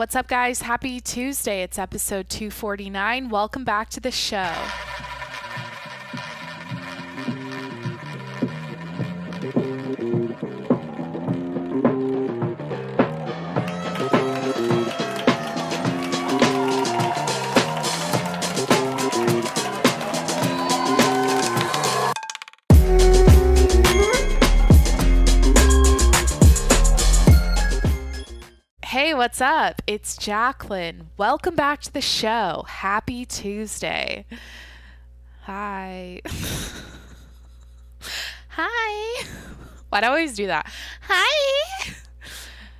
What's up, guys? Happy Tuesday. It's episode 249. Welcome back to the show. What's up? It's Jacqueline. Welcome back to the show. Happy Tuesday. Hi. Hi. Why do I always do that? Hi.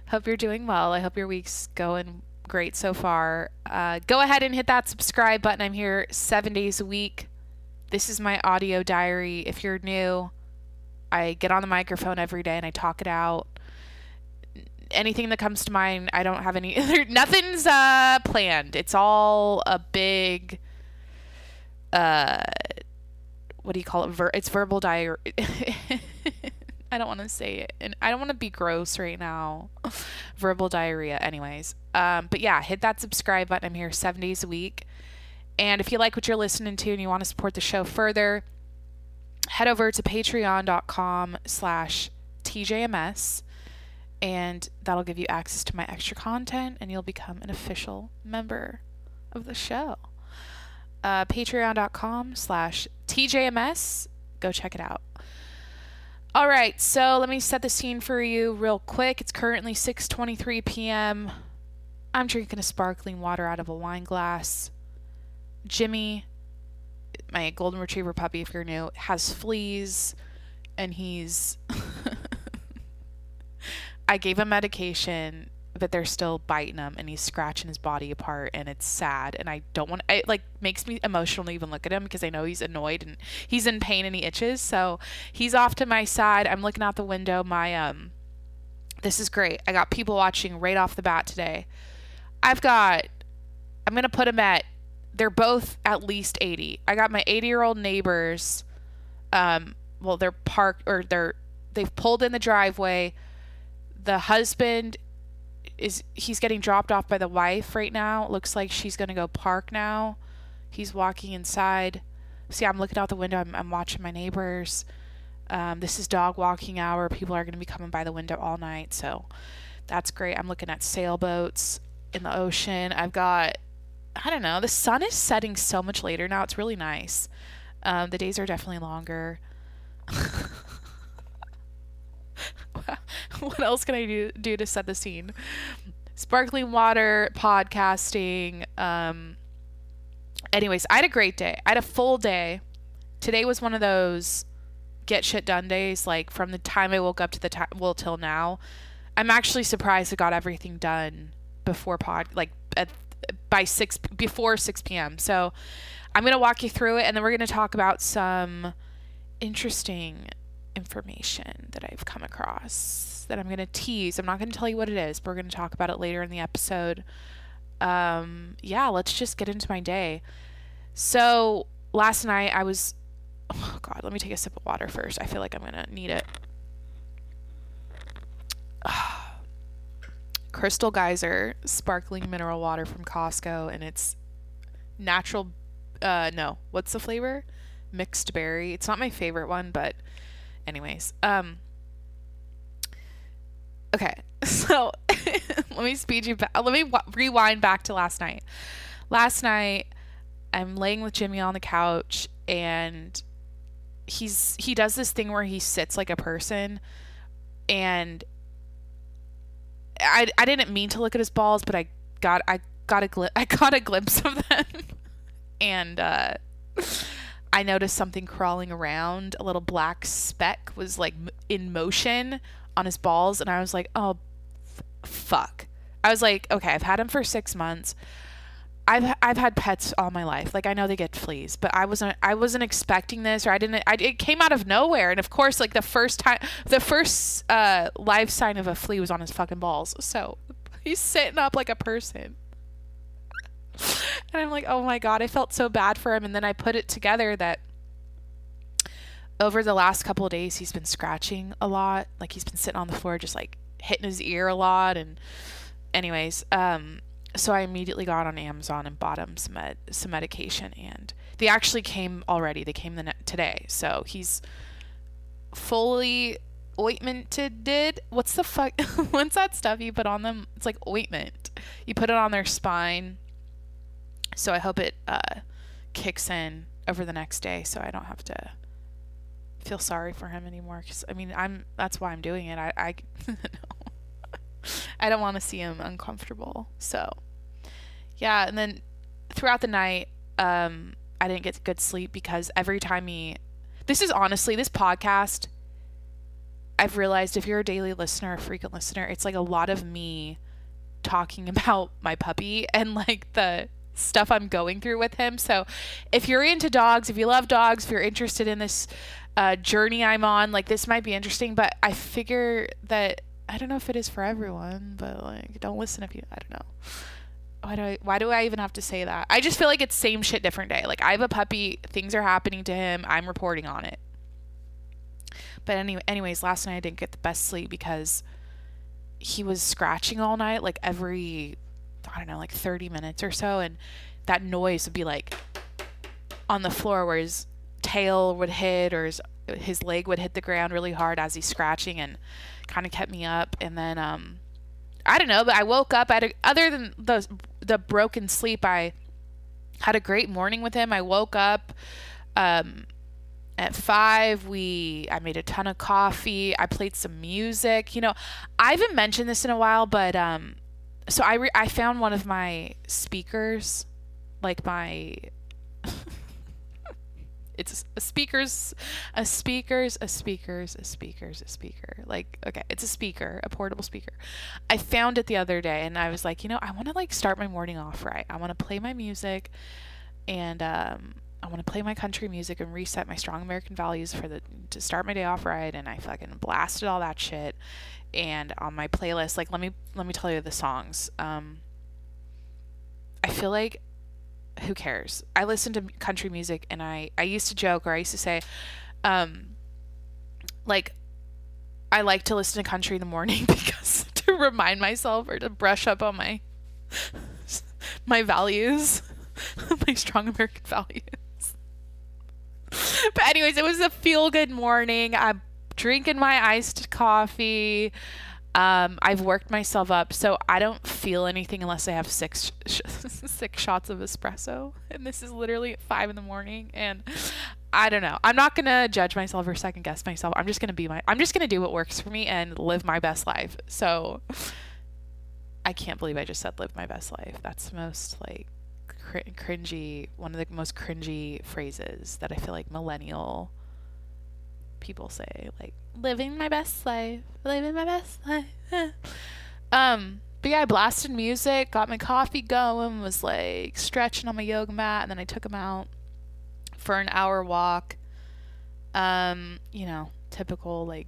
Hope you're doing well. I hope your week's going great so far. Uh, go ahead and hit that subscribe button. I'm here seven days a week. This is my audio diary. If you're new, I get on the microphone every day and I talk it out anything that comes to mind. I don't have any. nothing's uh, planned. It's all a big. Uh, what do you call it? Ver- it's verbal diary. I don't want to say it, and I don't want to be gross right now. verbal diarrhea, anyways. Um, but yeah, hit that subscribe button. I'm here seven days a week, and if you like what you're listening to and you want to support the show further, head over to Patreon.com/slash TJMS and that'll give you access to my extra content and you'll become an official member of the show. Uh, patreon.com slash tjms go check it out. All right so let me set the scene for you real quick. It's currently 6.23 p.m i'm drinking a sparkling water out of a wine glass. Jimmy my golden retriever puppy if you're new has fleas and he's I gave him medication, but they're still biting him and he's scratching his body apart and it's sad and I don't want it like makes me emotional to even look at him because I know he's annoyed and he's in pain and he itches. So he's off to my side. I'm looking out the window. My um this is great. I got people watching right off the bat today. I've got I'm going to put them at they're both at least 80. I got my 80-year-old neighbors um well they're parked or they're they've pulled in the driveway the husband is he's getting dropped off by the wife right now. It looks like she's gonna go park now. He's walking inside. See, I'm looking out the window. I'm, I'm watching my neighbors. Um, this is dog walking hour. People are gonna be coming by the window all night, so that's great. I'm looking at sailboats in the ocean. I've got, I don't know, the sun is setting so much later now. It's really nice. Um, the days are definitely longer. what else can I do, do to set the scene? Sparkling water, podcasting. Um, anyways, I had a great day. I had a full day. Today was one of those get shit done days. Like from the time I woke up to the time, well, till now. I'm actually surprised I got everything done before pod, like at by six before six p.m. So I'm gonna walk you through it, and then we're gonna talk about some interesting information that I've come across that I'm going to tease. I'm not going to tell you what it is, but we're going to talk about it later in the episode. Um, yeah, let's just get into my day. So, last night I was. Oh, God, let me take a sip of water first. I feel like I'm going to need it. Crystal Geyser sparkling mineral water from Costco, and it's natural. Uh, no, what's the flavor? Mixed berry. It's not my favorite one, but anyways, um, okay, so let me speed you back. Let me w- rewind back to last night. Last night, I'm laying with Jimmy on the couch, and he's he does this thing where he sits like a person, and I I didn't mean to look at his balls, but I got I got a gli- I got a glimpse of them, and uh. I noticed something crawling around. A little black speck was like in motion on his balls, and I was like, oh, f- fuck. I was like, okay, I've had him for six months. I've I've had pets all my life. Like I know they get fleas, but I wasn't I wasn't expecting this, or I didn't. I, it came out of nowhere, and of course, like the first time, the first uh, live sign of a flea was on his fucking balls. So he's sitting up like a person. And I'm like, oh my God, I felt so bad for him. And then I put it together that over the last couple of days, he's been scratching a lot. Like he's been sitting on the floor, just like hitting his ear a lot. And, anyways, um, so I immediately got on Amazon and bought him some med- some medication, and they actually came already. They came the ne- today, so he's fully ointmented. Did what's the fuck? what's that stuff you put on them? It's like ointment. You put it on their spine. So I hope it uh, kicks in over the next day, so I don't have to feel sorry for him anymore. Cause I mean, I'm that's why I'm doing it. I I I don't want to see him uncomfortable. So yeah, and then throughout the night, um, I didn't get good sleep because every time he, this is honestly this podcast. I've realized if you're a daily listener, a frequent listener, it's like a lot of me talking about my puppy and like the stuff I'm going through with him. So if you're into dogs, if you love dogs, if you're interested in this uh, journey I'm on, like this might be interesting. But I figure that I don't know if it is for everyone, but like don't listen if you I don't know. Why do I why do I even have to say that? I just feel like it's same shit different day. Like I have a puppy, things are happening to him, I'm reporting on it. But anyway, anyways, last night I didn't get the best sleep because he was scratching all night, like every I don't know, like 30 minutes or so, and that noise would be like on the floor where his tail would hit or his, his leg would hit the ground really hard as he's scratching and kind of kept me up. And then um, I don't know, but I woke up. At a, other than the the broken sleep, I had a great morning with him. I woke up. Um, at five we i made a ton of coffee i played some music you know i haven't mentioned this in a while but um so i re- i found one of my speakers like my it's a speakers a speakers a speakers a speakers a speaker. Like okay it's a speaker a portable speaker. I found it the other day and i was like you know i want to like start my morning off right. I want to play my music and um I want to play my country music and reset my strong American values for the to start my day off right and I fucking blasted all that shit and on my playlist like let me let me tell you the songs um I feel like who cares? I listen to country music and I I used to joke or I used to say um like I like to listen to country in the morning because to remind myself or to brush up on my my values my strong American values but anyways, it was a feel good morning. I'm drinking my iced coffee. Um, I've worked myself up, so I don't feel anything unless I have six sh- six shots of espresso. And this is literally at five in the morning, and I don't know. I'm not gonna judge myself or second guess myself. I'm just gonna be my. I'm just gonna do what works for me and live my best life. So I can't believe I just said live my best life. That's the most like cr- cringy, one of the most cringy phrases that I feel like millennial people say, like living my best life, living my best life. um, but yeah, I blasted music, got my coffee going, was like stretching on my yoga mat, and then I took him out for an hour walk. Um, you know, typical like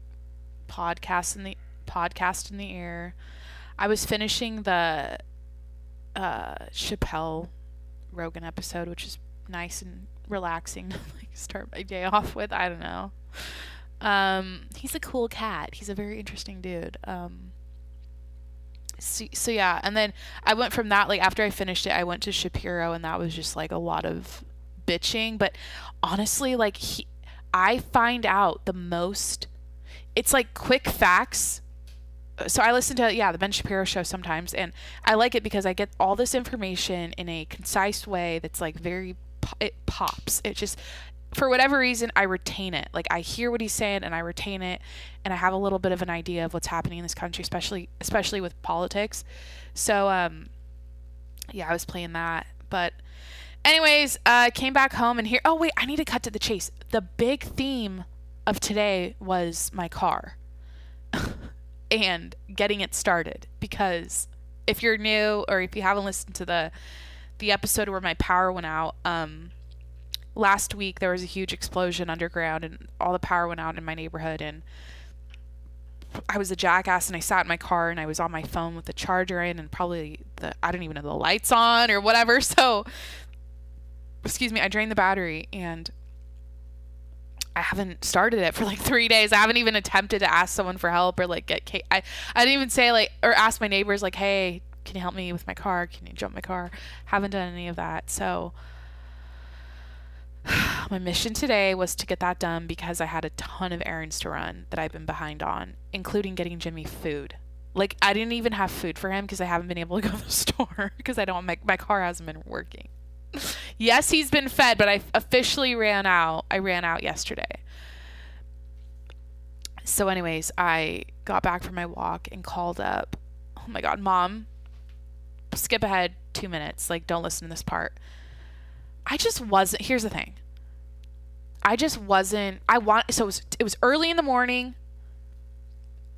podcast in the podcast in the ear. I was finishing the uh Chappelle Rogan episode, which is nice and relaxing to like start my day off with. I don't know. Um, he's a cool cat. He's a very interesting dude. Um, so, so yeah, and then I went from that like after I finished it, I went to Shapiro, and that was just like a lot of bitching. But honestly, like he, I find out the most. It's like quick facts so I listen to yeah the Ben Shapiro show sometimes, and I like it because I get all this information in a concise way that's like very it pops. It just for whatever reason I retain it. Like I hear what he's saying and I retain it, and I have a little bit of an idea of what's happening in this country, especially especially with politics. So um, yeah, I was playing that, but. Anyways, uh, came back home and here. Oh wait, I need to cut to the chase. The big theme of today was my car. And getting it started. Because if you're new or if you haven't listened to the the episode where my power went out um last week there was a huge explosion underground and all the power went out in my neighborhood and I was a jackass and I sat in my car and I was on my phone with the charger in and probably the I don't even know the lights on or whatever. So excuse me I drained the battery and I haven't started it for like three days. I haven't even attempted to ask someone for help or like get. I I didn't even say like or ask my neighbors like, hey, can you help me with my car? Can you jump my car? Haven't done any of that. So my mission today was to get that done because I had a ton of errands to run that I've been behind on, including getting Jimmy food. Like I didn't even have food for him because I haven't been able to go to the store because I don't my my car hasn't been working. Yes, he's been fed, but I officially ran out. I ran out yesterday. So anyways, I got back from my walk and called up. Oh my god, mom. Skip ahead 2 minutes. Like don't listen to this part. I just wasn't here's the thing. I just wasn't I want so it was it was early in the morning.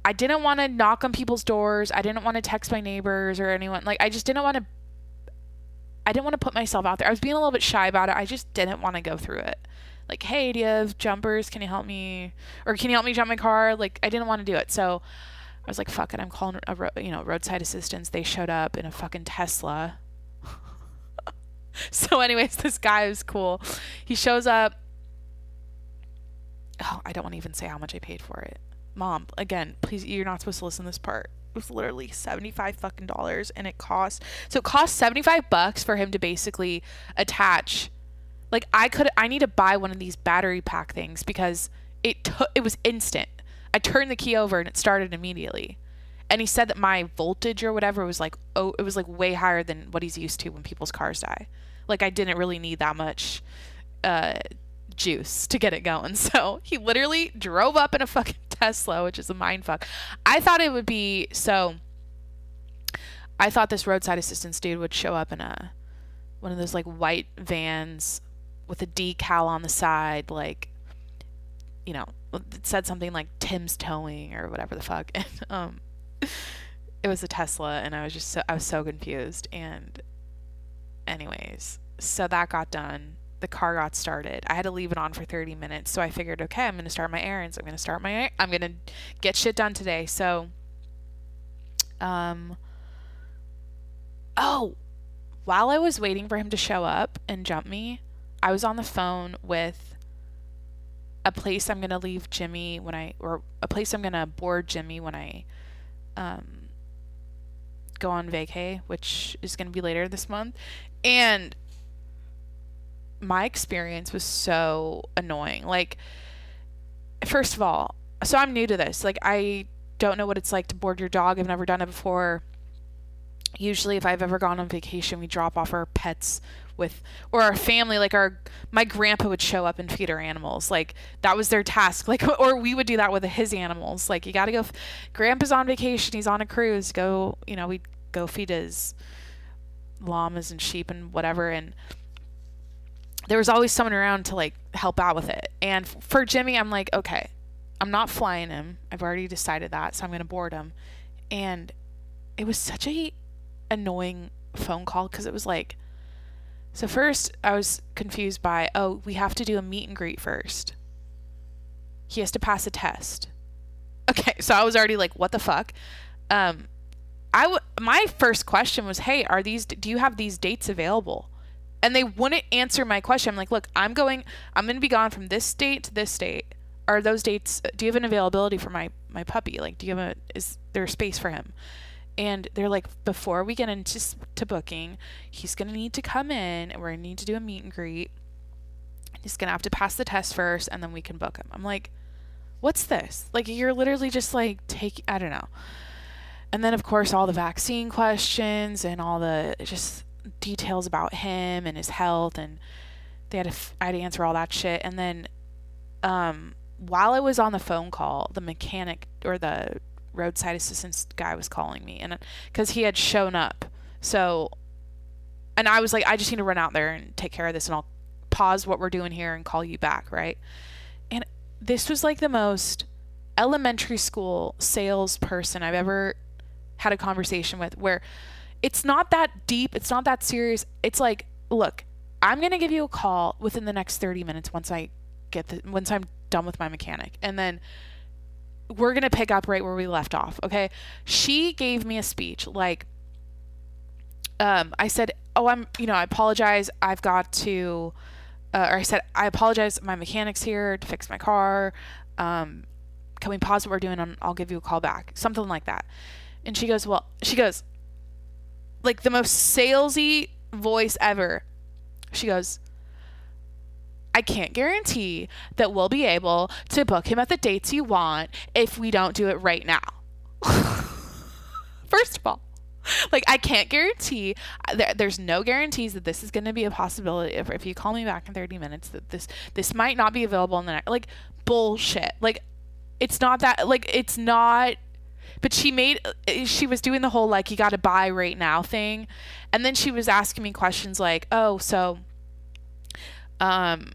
I didn't want to knock on people's doors. I didn't want to text my neighbors or anyone. Like I just didn't want to I didn't want to put myself out there. I was being a little bit shy about it. I just didn't want to go through it. Like, hey, do you have jumpers? Can you help me? Or can you help me jump my car? Like, I didn't want to do it. So I was like, fuck it. I'm calling a ro- you know roadside assistance. They showed up in a fucking Tesla. so, anyways, this guy was cool. He shows up. Oh, I don't want to even say how much I paid for it. Mom, again, please, you're not supposed to listen to this part. Was literally 75 fucking dollars and it cost so it cost 75 bucks for him to basically attach like I could I need to buy one of these battery pack things because it took it was instant. I turned the key over and it started immediately. And he said that my voltage or whatever was like oh it was like way higher than what he's used to when people's cars die. Like I didn't really need that much uh juice to get it going. So he literally drove up in a fucking Tesla, which is a mind fuck. I thought it would be so. I thought this roadside assistance dude would show up in a one of those like white vans with a decal on the side, like you know, it said something like Tim's towing or whatever the fuck. And um it was a Tesla and I was just so I was so confused and anyways, so that got done the car got started. I had to leave it on for 30 minutes. So I figured, okay, I'm going to start my errands. I'm going to start my, I'm going to get shit done today. So, um, oh, while I was waiting for him to show up and jump me, I was on the phone with a place I'm going to leave Jimmy when I, or a place I'm going to board Jimmy when I, um, go on vacay, which is going to be later this month. And my experience was so annoying. Like, first of all, so I'm new to this. Like, I don't know what it's like to board your dog. I've never done it before. Usually, if I've ever gone on vacation, we drop off our pets with, or our family. Like, our my grandpa would show up and feed our animals. Like, that was their task. Like, or we would do that with his animals. Like, you got to go. Grandpa's on vacation. He's on a cruise. Go, you know, we'd go feed his llamas and sheep and whatever. And there was always someone around to like help out with it. And for Jimmy, I'm like, okay, I'm not flying him. I've already decided that, so I'm gonna board him. And it was such a annoying phone call because it was like, so first I was confused by, oh, we have to do a meet and greet first. He has to pass a test. Okay, so I was already like, what the fuck? Um, I w- my first question was, hey, are these? Do you have these dates available? And they wouldn't answer my question. I'm like, look, I'm going, I'm going to be gone from this date to this date. Are those dates? Do you have an availability for my my puppy? Like, do you have a? Is there space for him? And they're like, before we get into to booking, he's gonna need to come in, and we're gonna need to do a meet and greet. He's gonna have to pass the test first, and then we can book him. I'm like, what's this? Like, you're literally just like take. I don't know. And then of course all the vaccine questions and all the just details about him and his health and they had to f- I had to answer all that shit. And then um while I was on the phone call the mechanic or the roadside assistance guy was calling me and cuz he had shown up. So and I was like I just need to run out there and take care of this and I'll pause what we're doing here and call you back right? And this was like the most elementary school salesperson I've ever had a conversation with where it's not that deep. It's not that serious. It's like, look, I'm gonna give you a call within the next 30 minutes once I get the once I'm done with my mechanic, and then we're gonna pick up right where we left off. Okay? She gave me a speech like, um, I said, oh, I'm, you know, I apologize. I've got to, uh, or I said, I apologize. My mechanic's here to fix my car. Um, can we pause what we're doing and I'll give you a call back? Something like that. And she goes, well, she goes, like the most salesy voice ever. She goes, I can't guarantee that we'll be able to book him at the dates you want if we don't do it right now. First of all, like I can't guarantee uh, there, there's no guarantees that this is going to be a possibility if, if you call me back in 30 minutes that this this might not be available in the next like bullshit like it's not that like it's not but she made she was doing the whole like you got to buy right now thing. And then she was asking me questions like oh so um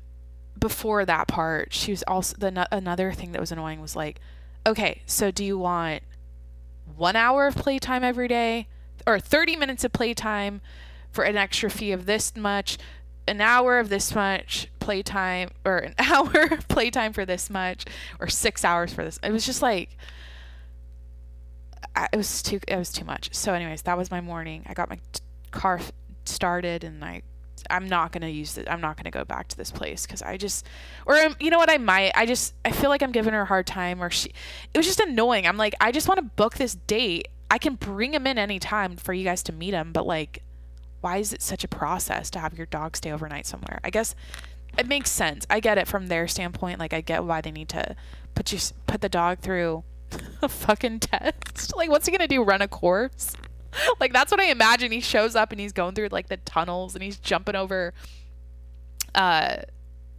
before that part she was also the another thing that was annoying was like okay so do you want one hour of playtime every day? Or 30 minutes of playtime for an extra fee of this much an hour of this much playtime or an hour of playtime for this much or six hours for this. It was just like it was too it was too much. So anyways that was my morning. I got my t- car started and i i'm not going to use it i'm not going to go back to this place because i just or um, you know what i might i just i feel like i'm giving her a hard time or she it was just annoying. I'm like i just want to book this date. I can bring him in anytime for you guys to meet him but like why is it such a process to have your dog stay overnight somewhere? I guess it makes sense. I get it from their standpoint. Like i get why they need to put you put the dog through a fucking test. Like, what's he gonna do? Run a course? like, that's what I imagine. He shows up and he's going through like the tunnels and he's jumping over, uh,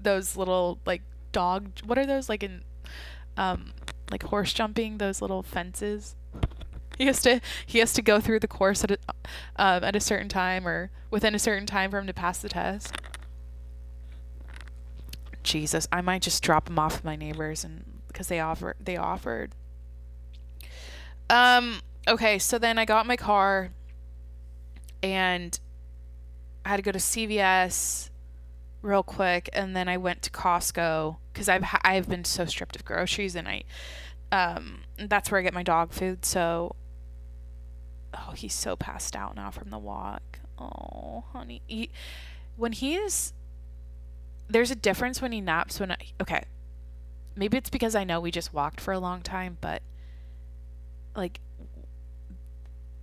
those little like dog. What are those like in, um, like horse jumping? Those little fences. He has to he has to go through the course at a, um, at a certain time or within a certain time for him to pass the test. Jesus, I might just drop him off at my neighbors and because they offer they offered um, okay, so then I got my car and I had to go to CVS real quick and then I went to Costco cuz I've I've been so stripped of groceries and I um that's where I get my dog food. So oh, he's so passed out now from the walk. Oh, honey. He, when he's there's a difference when he naps when I okay. Maybe it's because I know we just walked for a long time, but like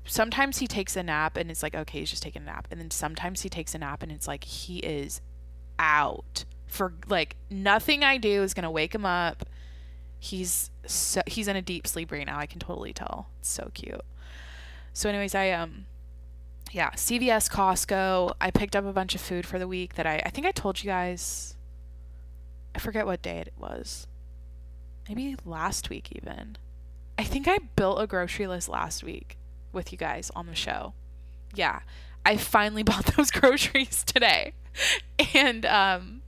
sometimes he takes a nap and it's like okay he's just taking a nap. And then sometimes he takes a nap and it's like he is out for like nothing i do is going to wake him up. He's so he's in a deep sleep right now. I can totally tell. It's so cute. So anyways i um yeah cvs costco. I picked up a bunch of food for the week that i i think i told you guys. I forget what day it was. Maybe last week even I think I built a grocery list last week with you guys on the show. Yeah, I finally bought those groceries today. And um,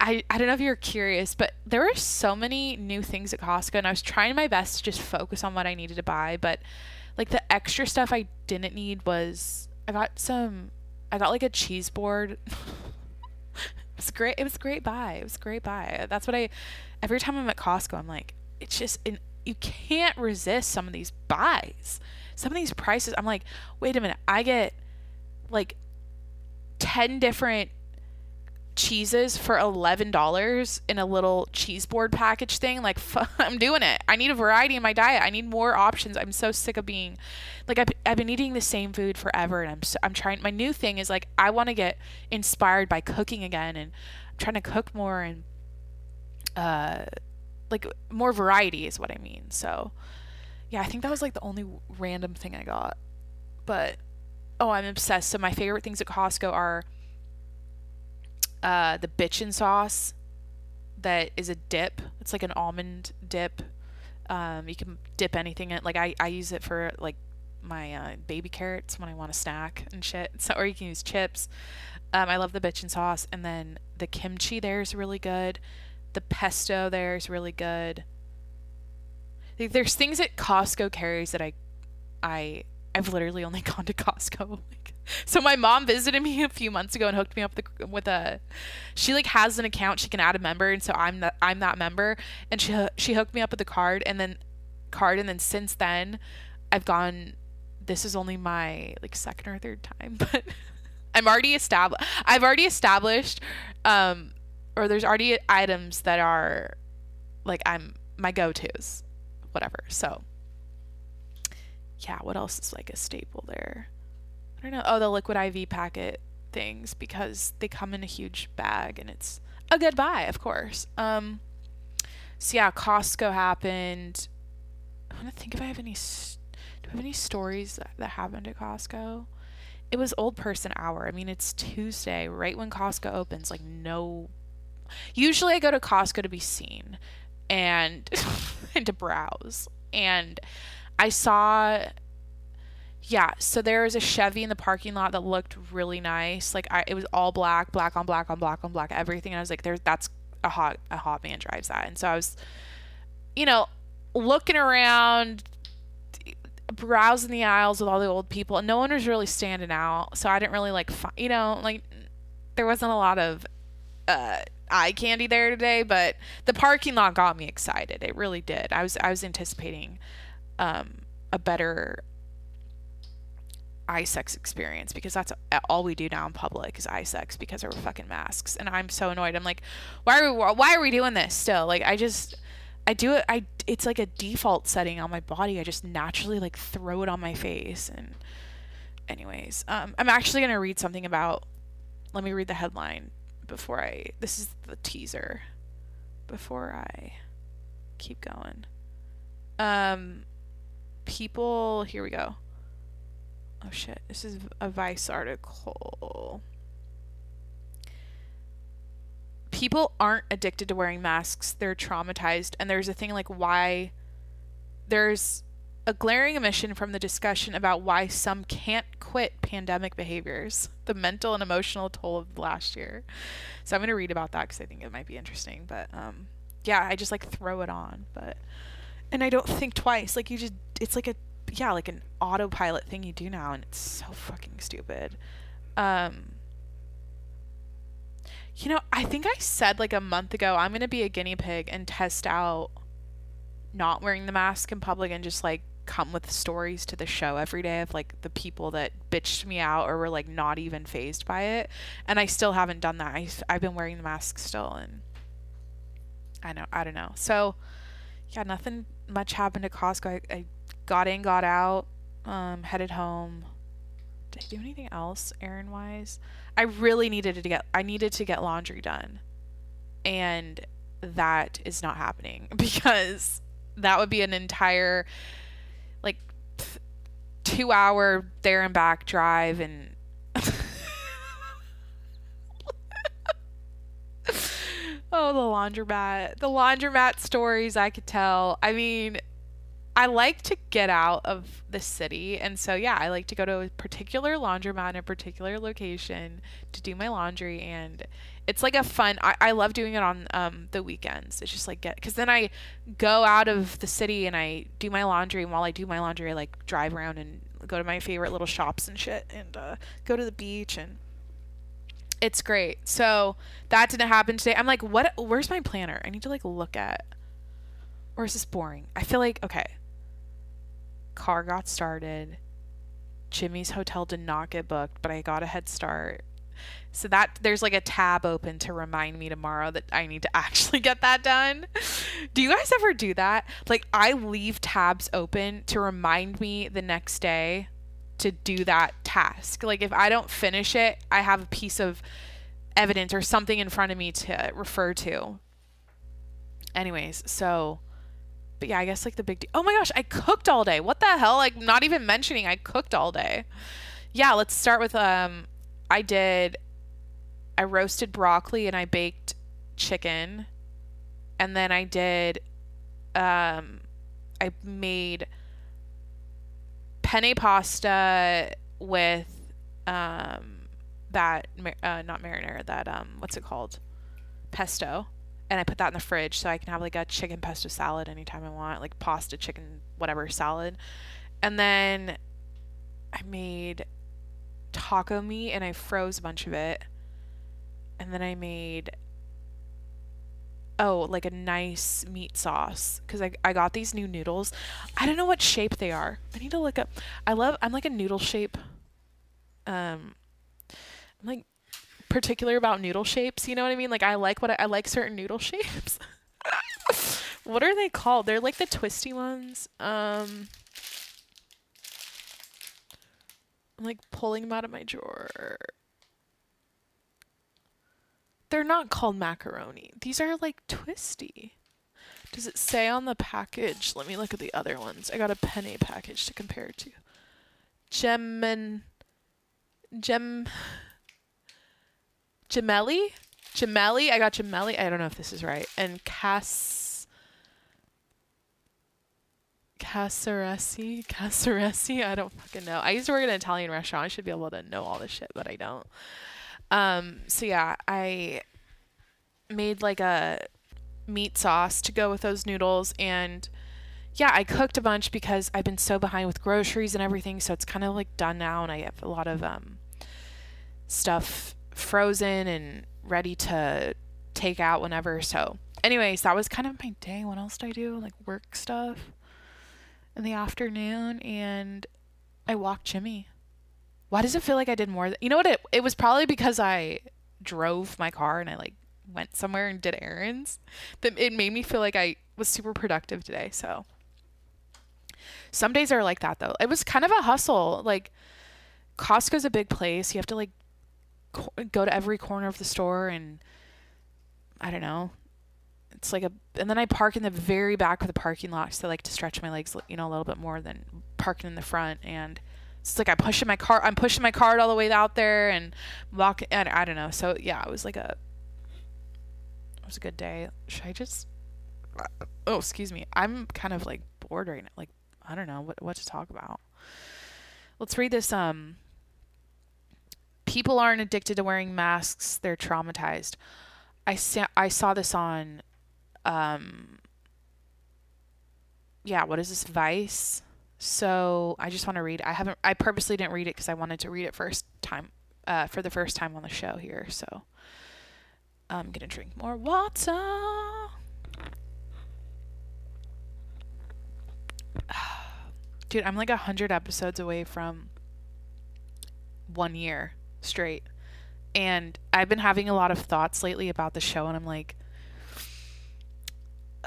I, I don't know if you're curious, but there were so many new things at Costco, and I was trying my best to just focus on what I needed to buy. But like the extra stuff I didn't need was I got some, I got like a cheese board. it was great. It was a great buy. It was a great buy. That's what I, every time I'm at Costco, I'm like, it's just an you can't resist some of these buys. Some of these prices, I'm like, wait a minute, I get like 10 different cheeses for $11 in a little cheese board package thing? Like i'm doing it. I need a variety in my diet. I need more options. I'm so sick of being like i've, I've been eating the same food forever and i'm so, i'm trying my new thing is like i want to get inspired by cooking again and i'm trying to cook more and uh like more variety is what I mean. So, yeah, I think that was like the only random thing I got. But oh, I'm obsessed. So my favorite things at Costco are uh, the bitchin sauce that is a dip. It's like an almond dip. Um, you can dip anything in. Like I, I use it for like my uh, baby carrots when I want a snack and shit. So or you can use chips. Um, I love the bitchin sauce, and then the kimchi there is really good. The pesto there is really good. There's things that Costco carries that I, I, I've literally only gone to Costco. so my mom visited me a few months ago and hooked me up the, with a. She like has an account she can add a member, and so I'm that I'm that member, and she she hooked me up with a card, and then card, and then since then, I've gone. This is only my like second or third time, but I'm already established. I've already established um, or there's already items that are like I'm my go-tos, whatever. So yeah, what else is like a staple there? I don't know. Oh, the liquid IV packet things because they come in a huge bag and it's a good buy, of course. Um, so yeah, Costco happened. I want to think if I have any. Do I have any stories that, that happened at Costco? It was old person hour. I mean, it's Tuesday, right when Costco opens. Like no. Usually, I go to Costco to be seen, and and to browse. And I saw yeah, so there was a Chevy in the parking lot that looked really nice. Like I, it was all black, black on black on black on black, everything. And I was like, "There's that's a hot a hot man drives that." And so I was, you know, looking around, browsing the aisles with all the old people, and no one was really standing out. So I didn't really like, you know, like there wasn't a lot of uh, eye candy there today, but the parking lot got me excited. It really did. I was I was anticipating um, a better eye sex experience because that's all we do now in public is eye sex because of our fucking masks. And i'm so annoyed. I'm like why are we why are we doing this still? Like i just i do it i it's like a default setting on my body. I just naturally like throw it on my face. And anyways um i'm actually going to read something about let me read the headline before i this is the teaser. Before i keep going. Um people here we go. Oh shit, this is a Vice article. People aren't addicted to wearing masks, they're traumatized. And there's a thing like why there's a glaring omission from the discussion about why some can't quit pandemic behaviors, the mental and emotional toll of last year. So I'm going to read about that because I think it might be interesting. But um, yeah, I just like throw it on, but and I don't think twice. Like you just, it's like a yeah, like an autopilot thing you do now, and it's so fucking stupid. Um, you know, I think I said like a month ago I'm gonna be a guinea pig and test out not wearing the mask in public and just like come with stories to the show every day of like the people that bitched me out or were like not even phased by it. And I still haven't done that. I, I've been wearing the mask still and I know, I don't know. So yeah, nothing much happened at Costco. I, I got in, got out, um, headed home. Did I do anything else errand wise? I really needed to get I needed to get laundry done. And that is not happening because that would be an entire like 2 hour there and back drive and Oh, the laundromat. The laundromat stories I could tell. I mean, I like to get out of the city. And so, yeah, I like to go to a particular laundromat in a particular location to do my laundry. And it's like a fun, I, I love doing it on um, the weekends. It's just like get, because then I go out of the city and I do my laundry. And while I do my laundry, I like drive around and go to my favorite little shops and shit and uh, go to the beach and it's great. So that didn't happen today. I'm like, what? Where's my planner? I need to like look at. Or is this boring? I feel like okay car got started. Jimmy's hotel did not get booked, but I got a head start. So that there's like a tab open to remind me tomorrow that I need to actually get that done. Do you guys ever do that? Like I leave tabs open to remind me the next day to do that task. Like if I don't finish it, I have a piece of evidence or something in front of me to refer to. Anyways, so but yeah, I guess like the big. oh my gosh, I cooked all day. What the hell? Like not even mentioning I cooked all day. Yeah, let's start with um. I did. I roasted broccoli and I baked chicken, and then I did. Um, I made penne pasta with um that uh, not marinara that um what's it called pesto and I put that in the fridge so I can have like a chicken pesto salad anytime I want, like pasta, chicken, whatever salad. And then I made taco meat and I froze a bunch of it. And then I made oh, like a nice meat sauce cuz I I got these new noodles. I don't know what shape they are. I need to look up. I love I'm like a noodle shape um I'm like particular about noodle shapes. You know what I mean? Like I like what I, I like certain noodle shapes. what are they called? They're like the twisty ones. Um I'm like pulling them out of my drawer. They're not called macaroni. These are like twisty. Does it say on the package? Let me look at the other ones. I got a penne package to compare to. Gem and Gem Gemelli? Gemelli? I got Gemelli. I don't know if this is right. And Cas Casaresi? Casaresi? I don't fucking know. I used to work at an Italian restaurant. I should be able to know all this shit, but I don't. Um, so yeah, I made like a meat sauce to go with those noodles and yeah, I cooked a bunch because I've been so behind with groceries and everything, so it's kind of like done now and I have a lot of um stuff frozen and ready to take out whenever. So, anyways, that was kind of my day. What else did I do? Like work stuff in the afternoon and I walked Jimmy. Why does it feel like I did more? Th- you know what? It it was probably because I drove my car and I like went somewhere and did errands that it made me feel like I was super productive today. So some days are like that though. It was kind of a hustle. Like Costco's a big place. You have to like co- go to every corner of the store and I don't know. It's like a and then I park in the very back of the parking lot so I like to stretch my legs, you know, a little bit more than parking in the front and it's like I pushing my car I'm pushing my cart all the way out there and walk and I don't know. So yeah, it was like a it was a good day. Should I just Oh, excuse me. I'm kind of like bored right now. Like I don't know what what to talk about. Let's read this um people aren't addicted to wearing masks, they're traumatized. I I saw this on um yeah, what is this Vice? So I just want to read. I haven't. I purposely didn't read it because I wanted to read it first time, uh, for the first time on the show here. So I'm gonna drink more water. Dude, I'm like a hundred episodes away from one year straight, and I've been having a lot of thoughts lately about the show, and I'm like,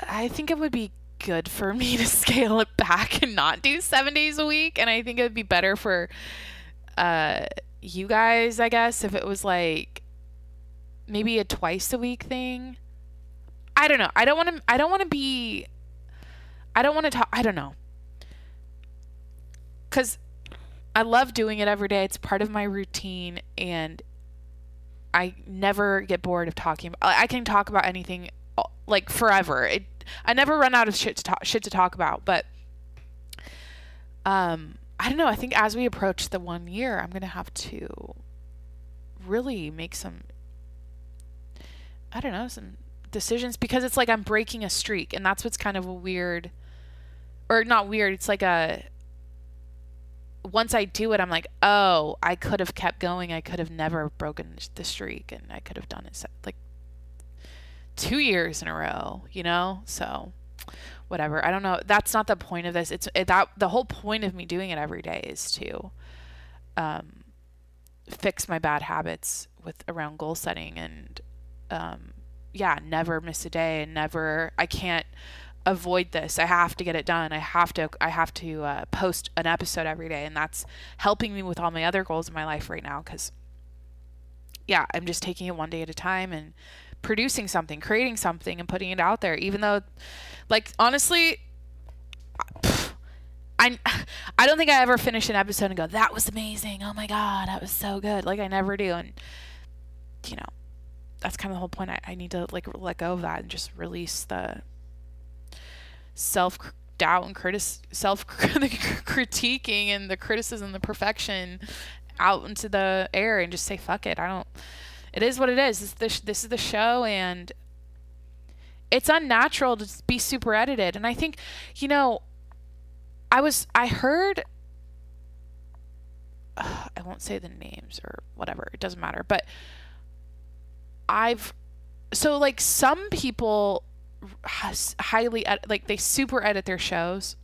I think it would be good for me to scale it back and not do seven days a week. And I think it would be better for uh, you guys, I guess, if it was like maybe a twice a week thing. I don't know. I don't want to. I don't want to be. I don't want to talk. I don't know. Cause I love doing it every day. It's part of my routine, and I never get bored of talking. I can talk about anything like forever. It I never run out of shit to talk shit to talk about, but um I don't know, I think as we approach the 1 year, I'm to have to really make some I don't know, some decisions because it's like I'm breaking a streak and that's what's kind of a weird or not weird, it's like a once I do it, I'm like, oh, I could have kept going. I could have never broken the streak, and I could have done it like two years in a row, you know? So whatever. I don't know. That's not the point of this. It's it, that the whole point of me doing it every day is to um, fix my bad habits with around goal setting and um, yeah, never miss a day and never I can't avoid this. I have to get it done. I have to I have to uh, post an episode every day and that's helping me with all my other goals in my life right now cuz yeah, I'm just taking it one day at a time and producing something, creating something, and putting it out there. Even though, like, honestly, I I don't think I ever finish an episode and go, "That was amazing! Oh my god, that was so good!" Like I never do, and you know, that's kind of the whole point. I, I need to like let go of that and just release the self doubt and critic self critiquing and the criticism, the perfection out into the air and just say fuck it. I don't it is what it is. This is the, this is the show, and it's unnatural to be super edited. And I think, you know, I was I heard. Uh, I won't say the names or whatever. It doesn't matter. But I've so like some people highly ed- like they super edit their shows.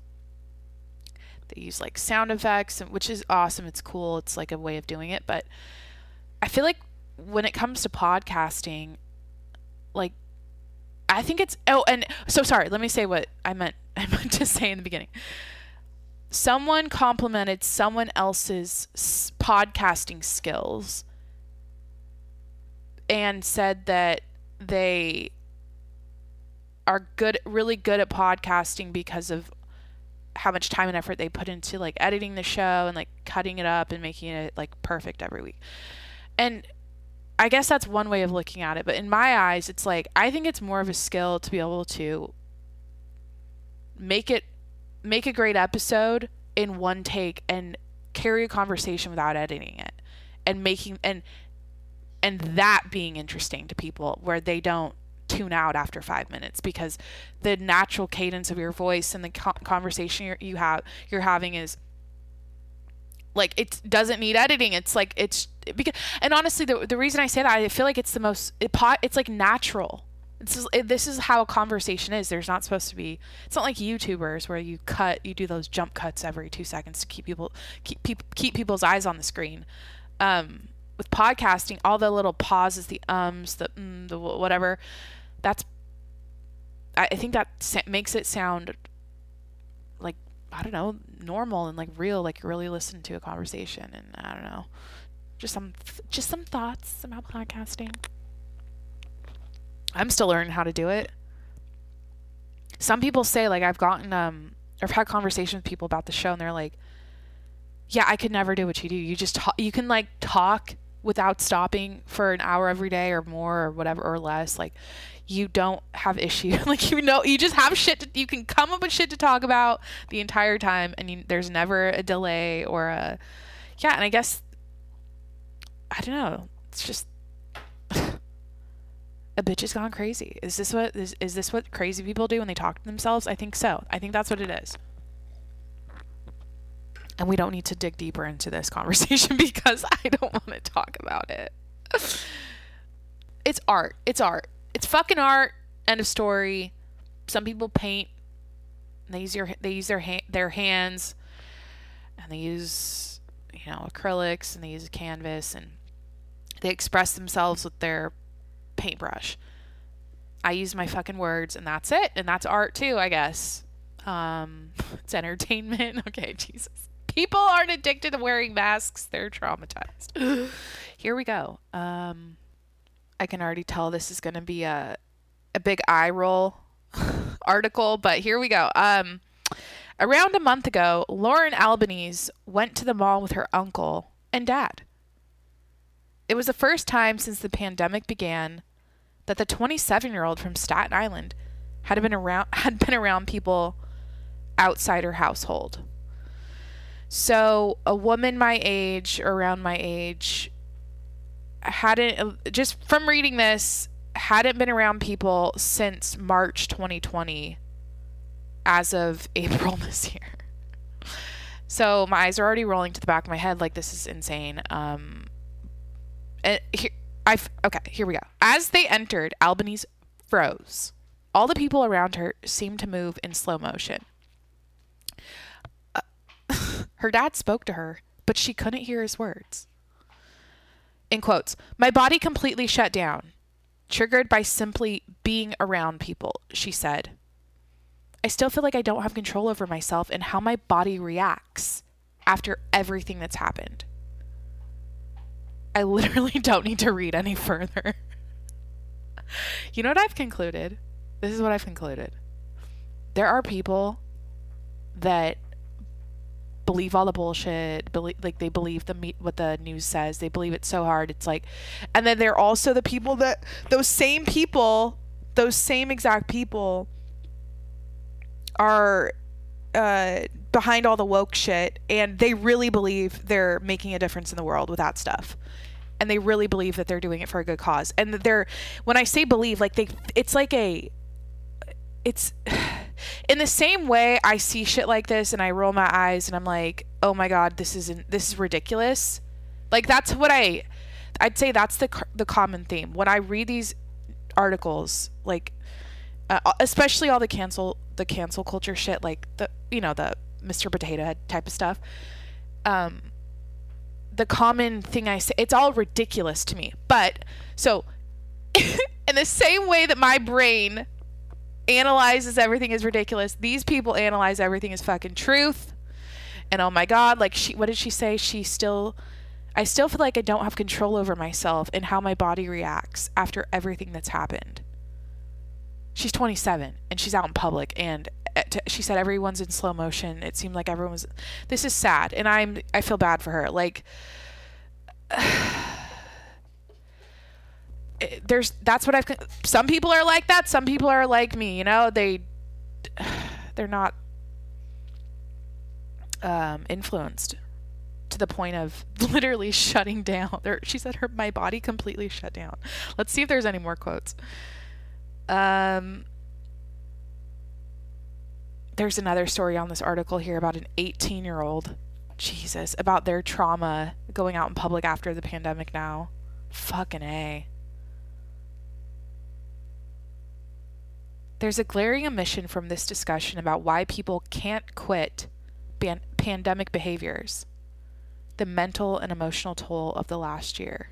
They use like sound effects, which is awesome. It's cool. It's like a way of doing it, but I feel like when it comes to podcasting, like I think it's oh and so sorry, let me say what I meant I meant to say in the beginning. someone complimented someone else's podcasting skills and said that they are good really good at podcasting because of how much time and effort they put into like editing the show and like cutting it up and making it like perfect every week. And I guess that's one way of looking at it, but in my eyes it's like I think it's more of a skill to be able to make it make a great episode in one take and carry a conversation without editing it and making and and that being interesting to people where they don't tune out after five minutes because the natural cadence of your voice and the co- conversation you have you're having is like it doesn't need editing. It's like it's because and honestly the, the reason i say that i feel like it's the most it pot it's like natural. It's it, this is how a conversation is. There's not supposed to be it's not like youtubers where you cut you do those jump cuts every two seconds to keep people keep people keep people's eyes on the screen. Um with podcasting all the little pauses the ums the mm, the whatever that's I, think that makes it sound I don't know normal and like real like you're really listening to a conversation and I don't know just some th- just some thoughts about podcasting. I'm still learning how to do it. Some people say like I've gotten um I've had conversations with people about the show and they're like yeah I could never do what you do. You just talk you can like talk without stopping for an hour every day or more or whatever or less. Like you don't have issue like you know you just have shit to, you can come up with shit to talk about the entire time and you, there's never a delay or a yeah and i guess i don't know it's just a bitch has gone crazy is this what is, is this what crazy people do when they talk to themselves i think so i think that's what it is and we don't need to dig deeper into this conversation because I don't want to talk about it. it's art. It's art. It's fucking art. End of story. Some people paint. They use your they use their ha- their hands, and they use you know acrylics and they use a canvas and they express themselves with their paintbrush. I use my fucking words and that's it. And that's art too, I guess. Um, it's entertainment. Okay, Jesus people aren't addicted to wearing masks, they're traumatized. Here we go. Um, I can already tell this is going to be a a big eye roll article, but here we go. Um, around a month ago, Lauren Albanese went to the mall with her uncle and dad. It was the first time since the pandemic began that the 27-year-old from Staten Island had been around had been around people outside her household. So, a woman my age, around my age, hadn't, just from reading this, hadn't been around people since March 2020 as of April this year. So, my eyes are already rolling to the back of my head like this is insane. Um, and here, I okay, here we go. As they entered, Albanese froze. All the people around her seemed to move in slow motion. Her dad spoke to her, but she couldn't hear his words. In quotes, my body completely shut down, triggered by simply being around people, she said. I still feel like I don't have control over myself and how my body reacts after everything that's happened. I literally don't need to read any further. you know what I've concluded? This is what I've concluded. There are people that believe all the bullshit believe like they believe the what the news says. They believe it so hard it's like and then they're also the people that those same people those same exact people are uh, behind all the woke shit and they really believe they're making a difference in the world with that stuff. And they really believe that they're doing it for a good cause. And they're when i say believe like they it's like a it's in the same way I see shit like this and I roll my eyes and I'm like, "Oh my god, this isn't this is ridiculous." Like that's what I I'd say that's the the common theme. When I read these articles, like uh, especially all the cancel the cancel culture shit like the you know, the Mr. Potato Head type of stuff. Um the common thing I say, it's all ridiculous to me. But so in the same way that my brain analyzes everything as ridiculous. These people analyze everything as fucking truth. And oh my God, like she, what did she say? She still, I still feel like I don't have control over myself and how my body reacts after everything that's happened. She's 27 and she's out in public and uh, she said everyone's in slow motion. It seemed like everyone was. This is sad, and I'm I feel bad for her. Like, there's that's what I've. Some people are like that. Some people are like me. You know, they they're not um, influenced to the point of literally shutting down. There, she said her my body completely shut down. Let's see if there's any more quotes. Um there's another story on this article here about an 18 year old. Jesus, about their trauma going out in public after the pandemic now. Fucking A. There's a glaring omission from this discussion about why people can't quit ban- pandemic behaviors, the mental and emotional toll of the last year.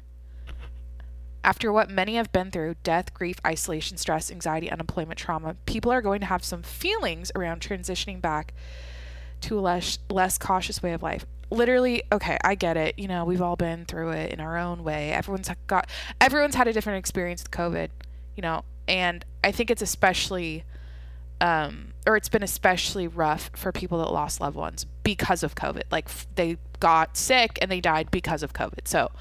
After what many have been through death, grief, isolation, stress, anxiety, unemployment, trauma people are going to have some feelings around transitioning back to a less, less cautious way of life. Literally, okay, I get it. You know, we've all been through it in our own way. Everyone's got everyone's had a different experience with COVID, you know, and I think it's especially um, or it's been especially rough for people that lost loved ones because of COVID. Like they got sick and they died because of COVID. So,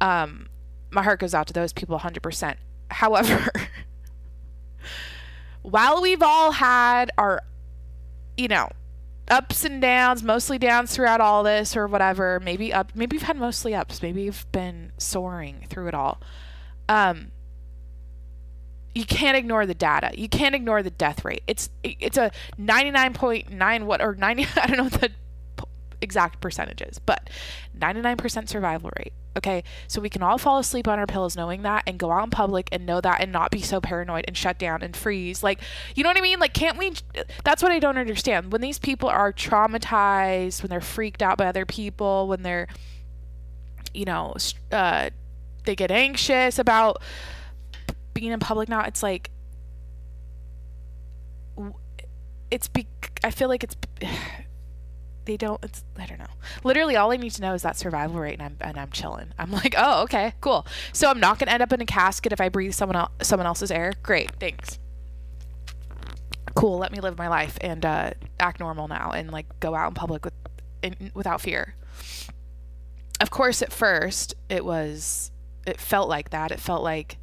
um, my heart goes out to those people 100%. However, while we've all had our, you know, ups and downs, mostly downs throughout all this or whatever, maybe up, maybe you've had mostly ups, maybe you've been soaring through it all. Um, you can't ignore the data. You can't ignore the death rate. It's it's a 99.9 what or 90 I don't know the exact percentages, but 99% survival rate. Okay, so we can all fall asleep on our pillows knowing that and go out in public and know that and not be so paranoid and shut down and freeze. Like, you know what I mean? Like, can't we? That's what I don't understand. When these people are traumatized, when they're freaked out by other people, when they're, you know, uh, they get anxious about being in public now, it's like, it's be, I feel like it's they don't it's i don't know. Literally all i need to know is that survival rate and i'm and i'm chilling. I'm like oh okay cool. So i'm not going to end up in a casket if i breathe someone else someone else's air? Great thanks. Cool let me live my life and uh, act normal now and like go out in public with in, without fear. Of course at first it was it felt like that. It felt like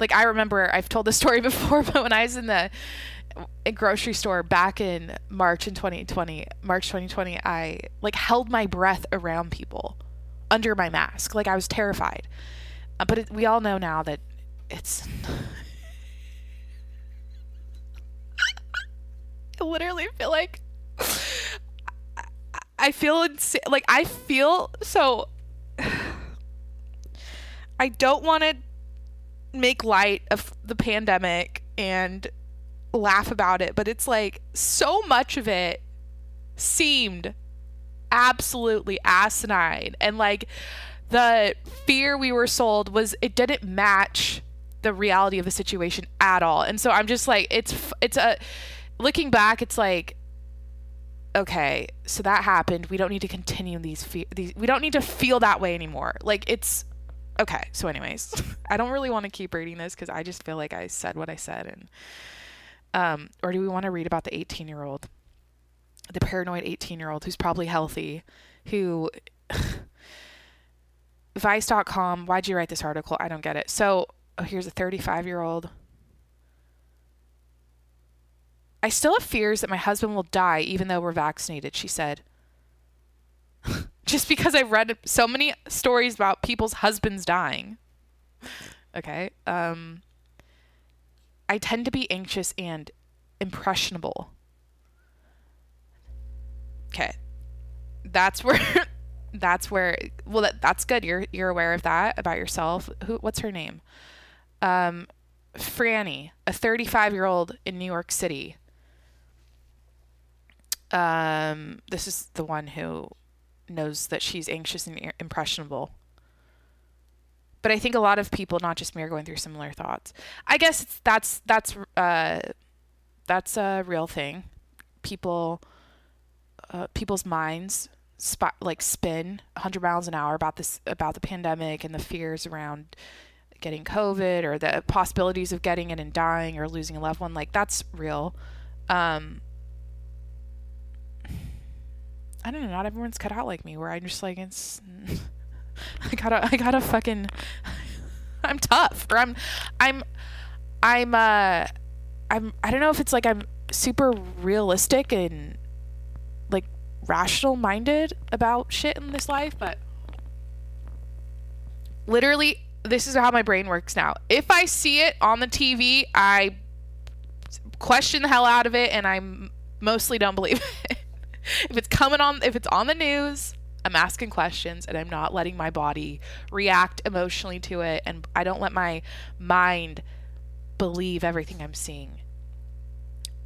like i remember i've told this story before but when i was in the grocery store back in March in 2020, March 2020, I like held my breath around people under my mask. Like I was terrified. Uh, but it, we all know now that it's. I literally feel like. I feel insane. Like I feel so. I don't want to make light of the pandemic and laugh about it, but it's like so much of it seemed absolutely asinine and like the fear we were sold was it didn't match the reality of the situation at all. And so I'm just like it's it's a looking back it's like okay, so that happened. We don't need to continue these fe- these we don't need to feel that way anymore. Like it's okay. So anyways, I don't really want to keep reading this cuz I just feel like I said what I said and um, or do we want to read about the 18 year old, the paranoid 18 year old who's probably healthy, who. Vice.com, why'd you write this article? I don't get it. So, oh, here's a 35 year old. I still have fears that my husband will die even though we're vaccinated, she said. Just because I've read so many stories about people's husbands dying. Okay. Um, I tend to be anxious and impressionable. Okay. That's where that's where well that, that's good. You're you're aware of that about yourself. Who what's her name? Um Franny, a 35-year-old in New York City. Um this is the one who knows that she's anxious and impressionable but I think a lot of people, not just me, are going through similar thoughts. I guess it's, that's that's uh, that's a real thing. People, uh, people's minds spot like spin 100 miles an hour about this about the pandemic and the fears around getting covid or the possibilities of getting it and dying or losing a loved one like that's real um i don't know not everyone's cut out like me where i'm just like it's i gotta i gotta fucking i'm tough or i'm i'm i'm uh i'm i don't know if it's like i'm super realistic and like rational minded about shit in this life, but literally this is how my brain works now. If I see it on the TV, I question the hell out of it and I mostly don't believe it. if it's coming on if it's on the news, I'm asking questions and I'm not letting my body react emotionally to it and I don't let my mind believe everything I'm seeing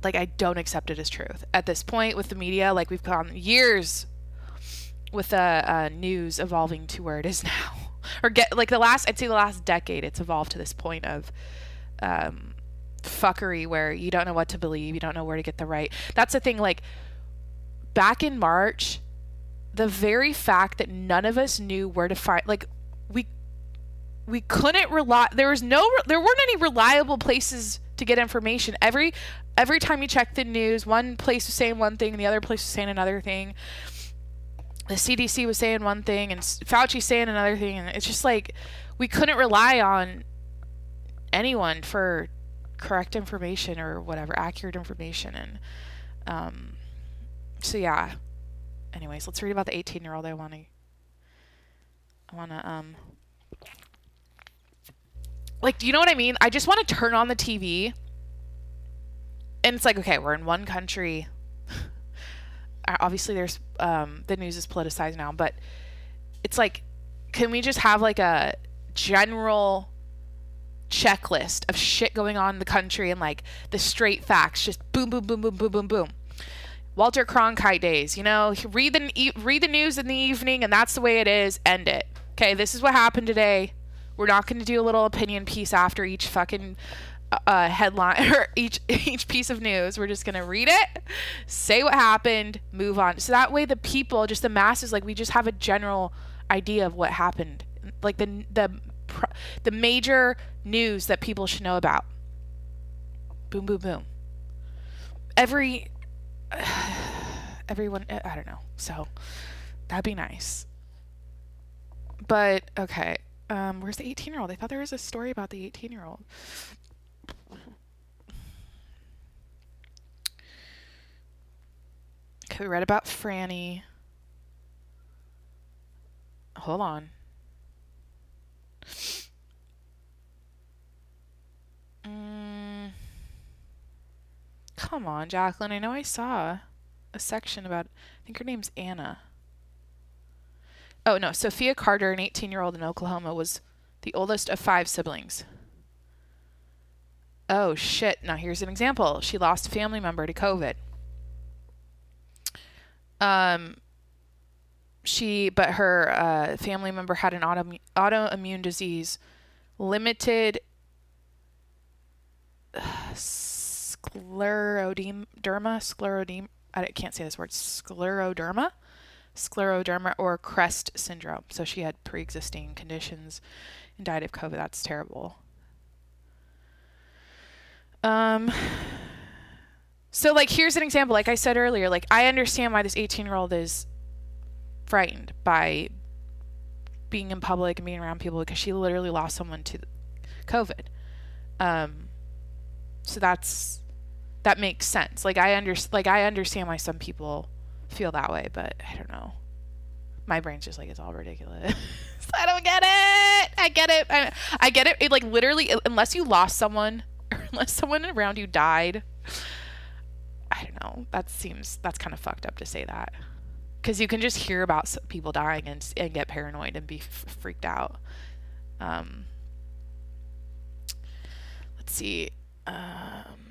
like I don't accept it as truth at this point with the media. Like we've gone years with the uh, news evolving to where it is now, or get like the last I'd say the last decade. It's evolved to this point of um, fuckery where you don't know what to believe, you don't know where to get the right. That's the thing. Like back in March, the very fact that none of us knew where to find like we we couldn't rely there was no there weren't any reliable places to get information every every time you check the news, one place was saying one thing and the other place was saying another thing. The CDC was saying one thing and Fauci saying another thing, and it's just like we couldn't rely on anyone for correct information or whatever, accurate information, and um, so yeah. Anyways, let's read about the 18 year old. I want to. I want to um. Like, do you know what I mean? I just want to turn on the TV and it's like okay we're in one country obviously there's um, the news is politicized now but it's like can we just have like a general checklist of shit going on in the country and like the straight facts just boom boom boom boom boom boom boom Walter Cronkite days you know read the read the news in the evening and that's the way it is end it okay this is what happened today we're not going to do a little opinion piece after each fucking uh, headline or each each piece of news. We're just gonna read it, say what happened, move on. So that way, the people, just the masses, like we just have a general idea of what happened, like the the the major news that people should know about. Boom, boom, boom. Every everyone, I don't know. So that'd be nice. But okay. Um, where's the 18 year old? I thought there was a story about the 18 year old. Okay, we read about Franny. Hold on. Mm. Come on, Jacqueline. I know I saw a section about, I think her name's Anna. Oh, no. Sophia Carter, an 18 year old in Oklahoma, was the oldest of five siblings. Oh, shit. Now, here's an example. She lost a family member to COVID. Um, she, but her uh, family member had an auto, autoimmune disease, limited uh, scleroderma, scleroderma. I can't say this word. Scleroderma, scleroderma, or CREST syndrome. So she had pre-existing conditions and died of COVID. That's terrible. Um, so like here's an example. Like I said earlier, like I understand why this 18 year old is frightened by being in public and being around people because she literally lost someone to COVID. Um, so that's that makes sense. Like I under like I understand why some people feel that way, but I don't know. My brain's just like it's all ridiculous. I don't get it. I get it. I, I get it. It like literally unless you lost someone unless someone around you died. I don't know. That seems that's kind of fucked up to say that. Cuz you can just hear about people dying and and get paranoid and be f- freaked out. Um Let's see. Um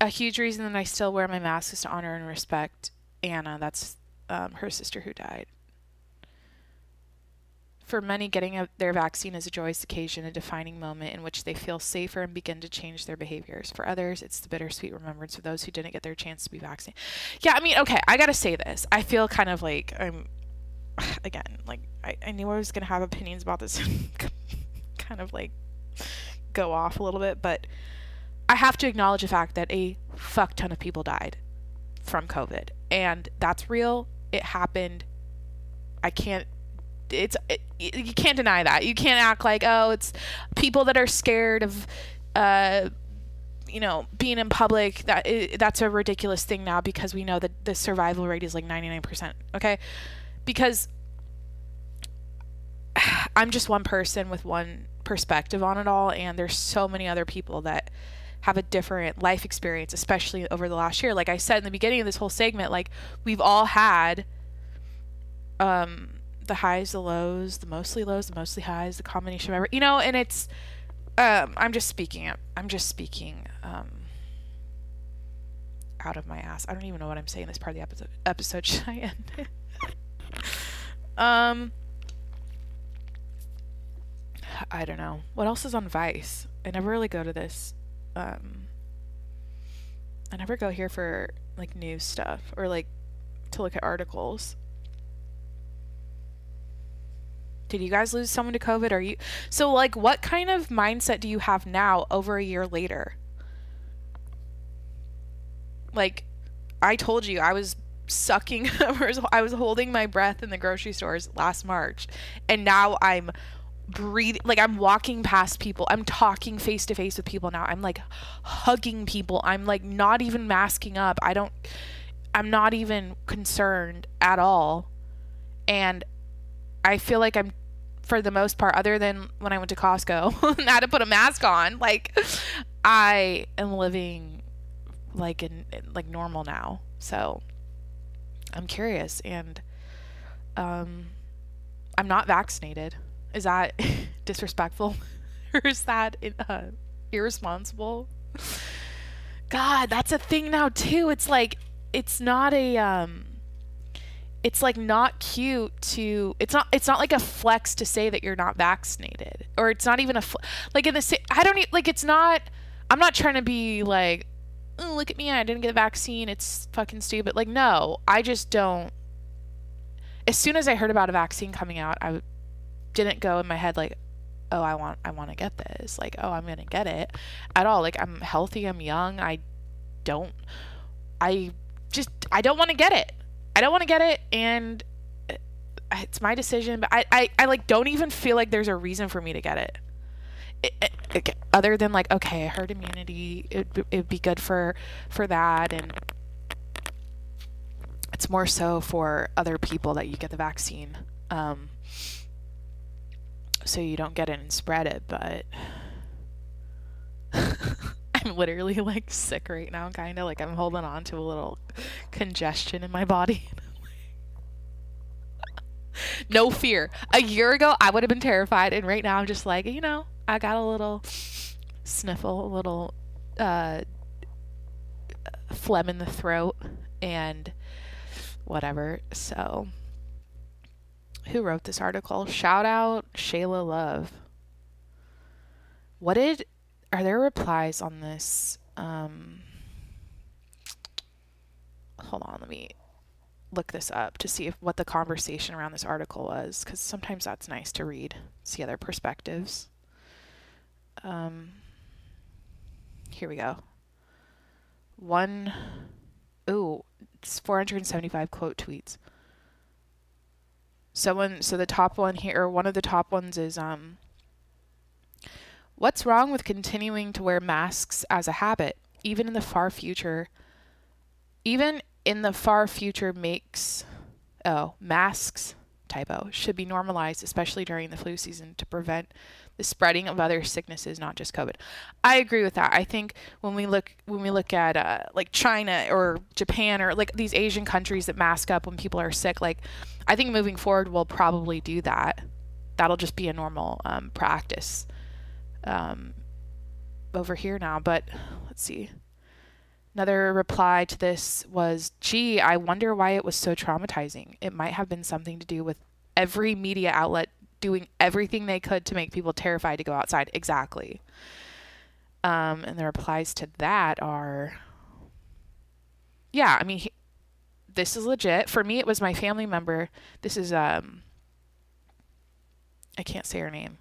a huge reason that I still wear my mask is to honor and respect Anna. That's um, her sister who died. For many, getting a, their vaccine is a joyous occasion, a defining moment in which they feel safer and begin to change their behaviors. For others, it's the bittersweet remembrance of those who didn't get their chance to be vaccinated. Yeah, I mean, okay, I gotta say this. I feel kind of like I'm, again, like I, I knew I was gonna have opinions about this, kind of like go off a little bit, but I have to acknowledge the fact that a fuck ton of people died from COVID, and that's real. It happened. I can't it's it, you can't deny that. You can't act like oh it's people that are scared of uh you know being in public that that's a ridiculous thing now because we know that the survival rate is like 99%, okay? Because I'm just one person with one perspective on it all and there's so many other people that have a different life experience especially over the last year like i said in the beginning of this whole segment like we've all had um the highs, the lows, the mostly lows, the mostly highs, the combination of every, you know, and it's, um, I'm just speaking, I'm just speaking, um, out of my ass. I don't even know what I'm saying this part of the episode. Episode should I end um, I don't know. What else is on Vice? I never really go to this. Um, I never go here for like news stuff or like to look at articles. Did you guys lose someone to COVID? Are you so like what kind of mindset do you have now over a year later? Like I told you I was sucking I was holding my breath in the grocery stores last March and now I'm breathing like I'm walking past people. I'm talking face to face with people now. I'm like hugging people. I'm like not even masking up. I don't I'm not even concerned at all. And I feel like I'm for the most part, other than when I went to Costco and had to put a mask on, like I am living like in like normal now. So I'm curious and um I'm not vaccinated. Is that disrespectful or is that uh, irresponsible? God, that's a thing now too. It's like it's not a um it's like not cute to it's not it's not like a flex to say that you're not vaccinated or it's not even a fl- like in the I don't like it's not I'm not trying to be like oh, look at me I didn't get the vaccine it's fucking stupid like no I just don't as soon as I heard about a vaccine coming out I didn't go in my head like oh I want I want to get this. Like oh I'm going to get it at all. Like I'm healthy I'm young I don't I just I don't want to get it. I don't want to get it, and it's my decision. But I, I, I like don't even feel like there's a reason for me to get it, other than like okay herd immunity it, it'd be good for for that and it's more so for other people that you get the vaccine um, so you don't get it and spread it but I'm literally like sick right now, kind of like I'm holding on to a little congestion in my body. no fear. A year ago, I would have been terrified, and right now, I'm just like, you know, I got a little sniffle, a little uh, phlegm in the throat, and whatever. So, who wrote this article? Shout out Shayla Love. What did are there replies on this? Um, hold on, let me look this up to see if what the conversation around this article was, because sometimes that's nice to read, see other perspectives. Um, here we go. One, ooh, it's 475 quote tweets. Someone, so the top one here, or one of the top ones is um, What's wrong with continuing to wear masks as a habit, even in the far future? Even in the far future, makes oh masks typo should be normalized, especially during the flu season, to prevent the spreading of other sicknesses, not just COVID. I agree with that. I think when we look when we look at uh, like China or Japan or like these Asian countries that mask up when people are sick, like I think moving forward we'll probably do that. That'll just be a normal um, practice um, over here now, but let's see. Another reply to this was, gee, I wonder why it was so traumatizing. It might have been something to do with every media outlet doing everything they could to make people terrified to go outside. Exactly. Um, and the replies to that are, yeah, I mean, he, this is legit. For me, it was my family member. This is, um, I can't say her name.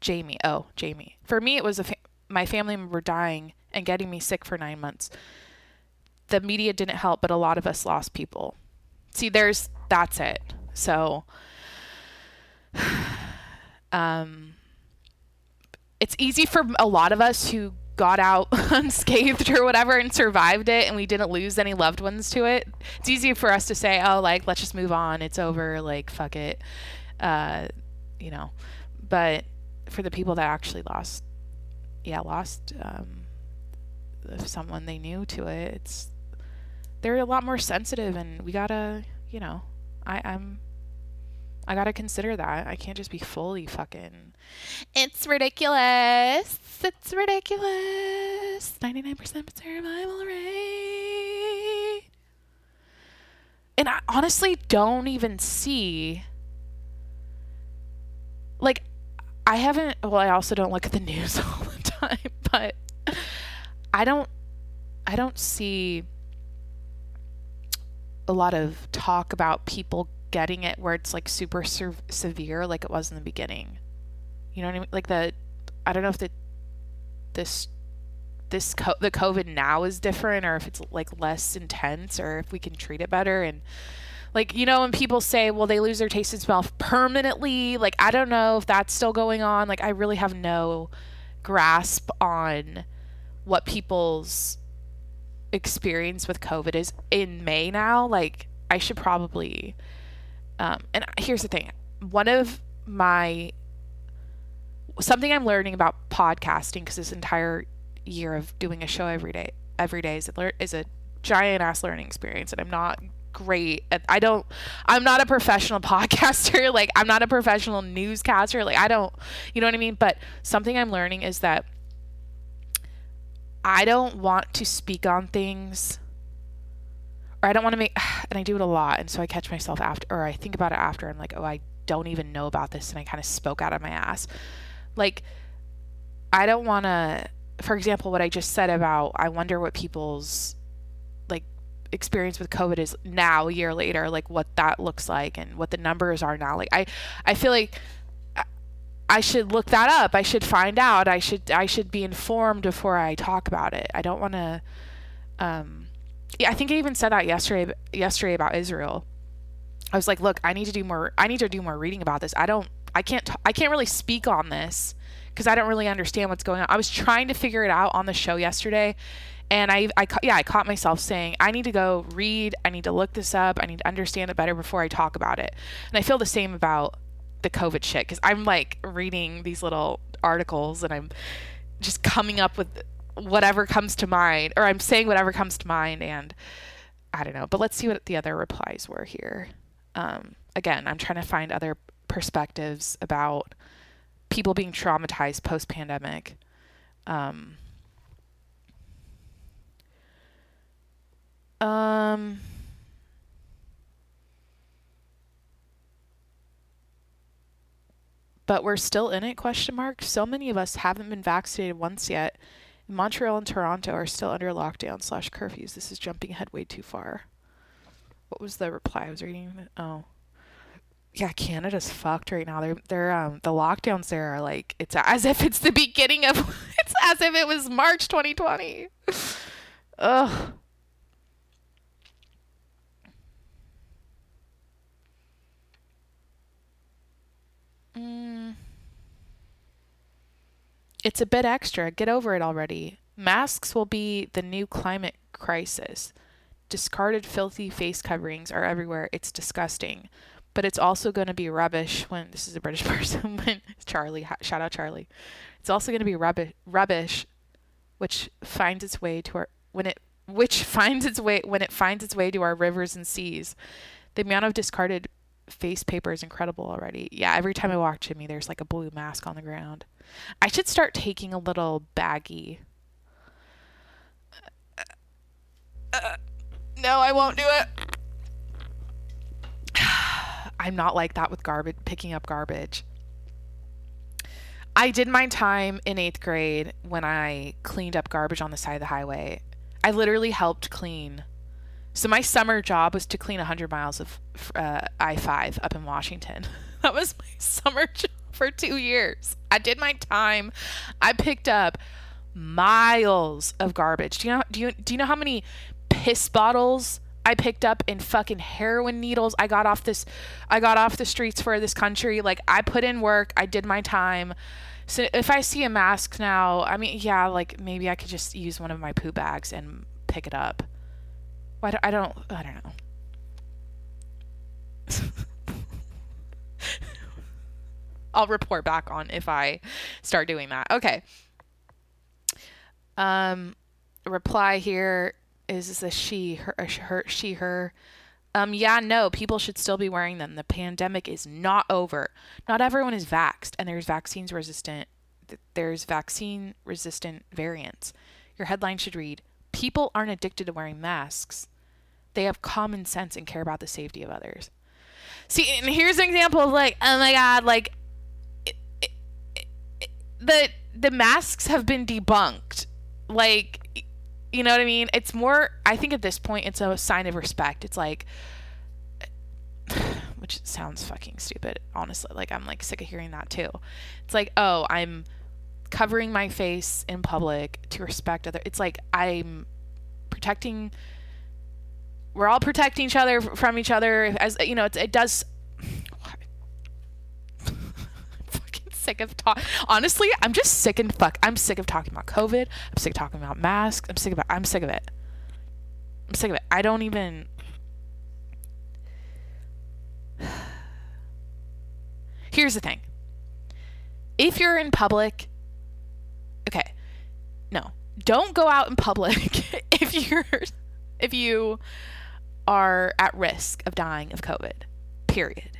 Jamie. Oh, Jamie. For me, it was a fa- my family member dying and getting me sick for nine months. The media didn't help, but a lot of us lost people. See, there's that's it. So, um, it's easy for a lot of us who got out unscathed or whatever and survived it and we didn't lose any loved ones to it. It's easy for us to say, oh, like, let's just move on. It's over. Like, fuck it. Uh, you know, but for the people that actually lost, yeah, lost um, someone they knew to it, it's they're a lot more sensitive, and we gotta, you know, I, I'm. I gotta consider that. I can't just be fully fucking. It's ridiculous. It's ridiculous. 99% survival rate. And I honestly don't even see. Like, I haven't. Well, I also don't look at the news all the time, but I don't. I don't see a lot of talk about people getting it where it's like super ser- severe, like it was in the beginning. You know what I mean? Like the. I don't know if the. This. This co- the COVID now is different, or if it's like less intense, or if we can treat it better and like, you know, when people say, well, they lose their taste and smell permanently, like, I don't know if that's still going on. Like, I really have no grasp on what people's experience with COVID is in May now. Like, I should probably. Um, and here's the thing one of my. Something I'm learning about podcasting, because this entire year of doing a show every day, every day is a, is a giant ass learning experience, and I'm not great at, I don't I'm not a professional podcaster like I'm not a professional newscaster like I don't you know what I mean but something I'm learning is that I don't want to speak on things or I don't want to make and I do it a lot and so I catch myself after or I think about it after I'm like oh I don't even know about this and I kind of spoke out of my ass like I don't want to for example what I just said about I wonder what people's like experience with COVID is now, a year later, like what that looks like and what the numbers are now. Like I, I feel like I should look that up. I should find out. I should I should be informed before I talk about it. I don't want to. Um, I think I even said that yesterday. Yesterday about Israel, I was like, look, I need to do more. I need to do more reading about this. I don't. I can't. I can't really speak on this because I don't really understand what's going on. I was trying to figure it out on the show yesterday, and I, I, yeah, I caught myself saying, I need to go read, I need to look this up, I need to understand it better before I talk about it. And I feel the same about the COVID shit because I'm like reading these little articles and I'm just coming up with whatever comes to mind, or I'm saying whatever comes to mind, and I don't know. But let's see what the other replies were here. Um, again, I'm trying to find other perspectives about people being traumatized post pandemic. Um, Um. But we're still in it? Question mark. So many of us haven't been vaccinated once yet. Montreal and Toronto are still under lockdown slash curfews. This is jumping ahead way too far. What was the reply I was reading? Oh, yeah, Canada's fucked right now. They're they're um the lockdowns there are like it's as if it's the beginning of it's as if it was March 2020. Ugh. Mm. It's a bit extra. Get over it already. Masks will be the new climate crisis. Discarded, filthy face coverings are everywhere. It's disgusting. But it's also going to be rubbish when this is a British person. When Charlie, shout out Charlie. It's also going to be rubbish, rubbish, which finds its way to our when it which finds its way when it finds its way to our rivers and seas. The amount of discarded face paper is incredible already. Yeah, every time I walk Jimmy, there's like a blue mask on the ground. I should start taking a little baggy. Uh, uh, no, I won't do it. I'm not like that with garbage, picking up garbage. I did my time in eighth grade when I cleaned up garbage on the side of the highway. I literally helped clean. So my summer job was to clean 100 miles of uh, I-5 up in Washington. that was my summer job for two years. I did my time. I picked up miles of garbage. Do you know? Do you do you know how many piss bottles I picked up and fucking heroin needles? I got off this. I got off the streets for this country. Like I put in work. I did my time. So if I see a mask now, I mean, yeah, like maybe I could just use one of my poo bags and pick it up. I don't. I don't, I don't know. I'll report back on if I start doing that. Okay. Um, reply here is a she, her, her, she, her. Um, yeah, no, people should still be wearing them. The pandemic is not over. Not everyone is vaxxed, and there's vaccines resistant. There's vaccine resistant variants. Your headline should read People aren't addicted to wearing masks. They have common sense and care about the safety of others. See, and here's an example of like, oh my God, like, the the masks have been debunked like you know what I mean? It's more I think at this point it's a sign of respect. It's like which sounds fucking stupid, honestly. Like I'm like sick of hearing that too. It's like, "Oh, I'm covering my face in public to respect other." It's like I'm protecting we're all protecting each other from each other as you know, it does sick of talk. Honestly, I'm just sick and fuck. I'm sick of talking about COVID. I'm sick of talking about masks. I'm sick of it. I'm sick of it. I'm sick of it. I don't even. Here's the thing. If you're in public, okay, no, don't go out in public if you're if you are at risk of dying of COVID. Period.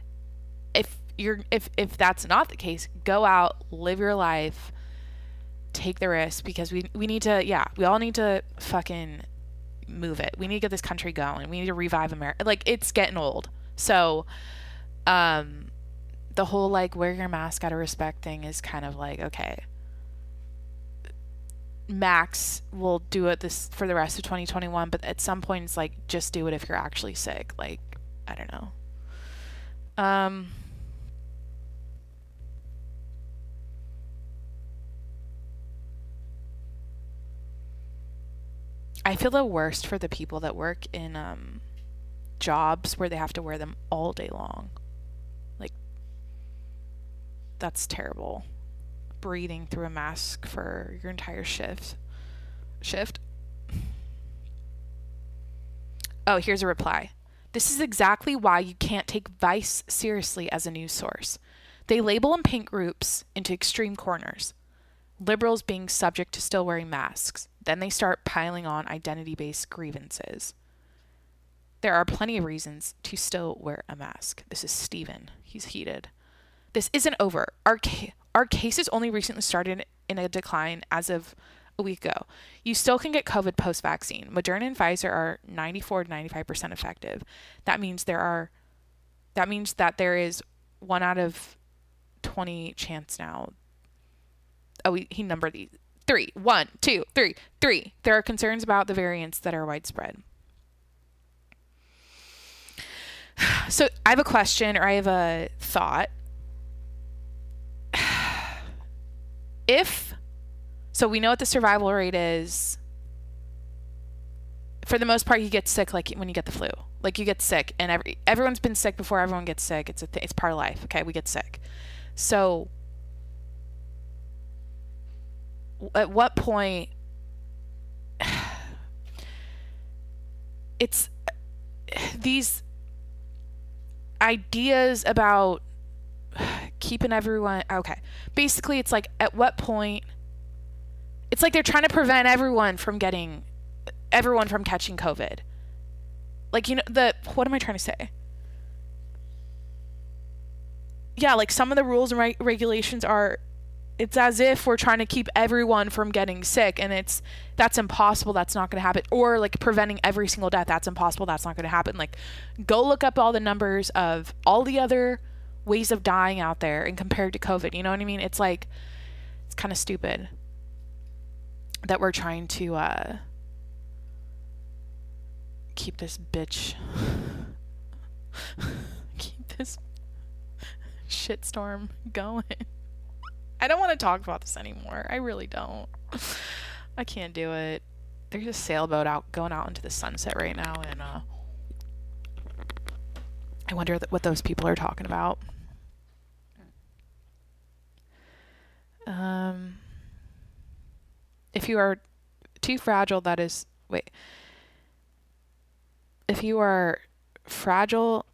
If you're if if that's not the case, go out, live your life, take the risk because we we need to yeah, we all need to fucking move it. We need to get this country going. We need to revive America. Like it's getting old. So um the whole like wear your mask out of respect thing is kind of like okay. Max will do it this for the rest of 2021, but at some point it's like just do it if you're actually sick. Like I don't know. Um I feel the worst for the people that work in um, jobs where they have to wear them all day long. Like, that's terrible. Breathing through a mask for your entire shift. Shift. Oh, here's a reply. This is exactly why you can't take Vice seriously as a news source. They label and paint groups into extreme corners. Liberals being subject to still wearing masks, then they start piling on identity based grievances. There are plenty of reasons to still wear a mask. This is Steven. He's heated. This isn't over. Our, ca- our cases only recently started in a decline as of a week ago. You still can get COVID post vaccine. Moderna and Pfizer are 94 to 95% effective. That means there are that means that there is one out of 20 chance now. Oh, he, he numbered these three, one, two, three, three. There are concerns about the variants that are widespread. So I have a question or I have a thought. If, so we know what the survival rate is. For the most part, you get sick like when you get the flu. Like you get sick, and every everyone's been sick before. Everyone gets sick. It's a th- it's part of life. Okay, we get sick. So at what point it's these ideas about keeping everyone okay. Basically it's like at what point it's like they're trying to prevent everyone from getting everyone from catching covid. Like you know the what am i trying to say? Yeah like some of the rules and regulations are it's as if we're trying to keep everyone from getting sick and it's that's impossible that's not going to happen. Or like preventing every single death that's impossible that's not going to happen. Like go look up all the numbers of all the other ways of dying out there and compared to covid you know what i mean? It's like it's kind of stupid that we're trying to uh, keep this bitch keep this shitstorm going. I don't want to talk about this anymore. I really don't. I can't do it. There's a sailboat out going out into the sunset right now, and uh, I wonder th- what those people are talking about. Um, if you are too fragile, that is wait. If you are fragile,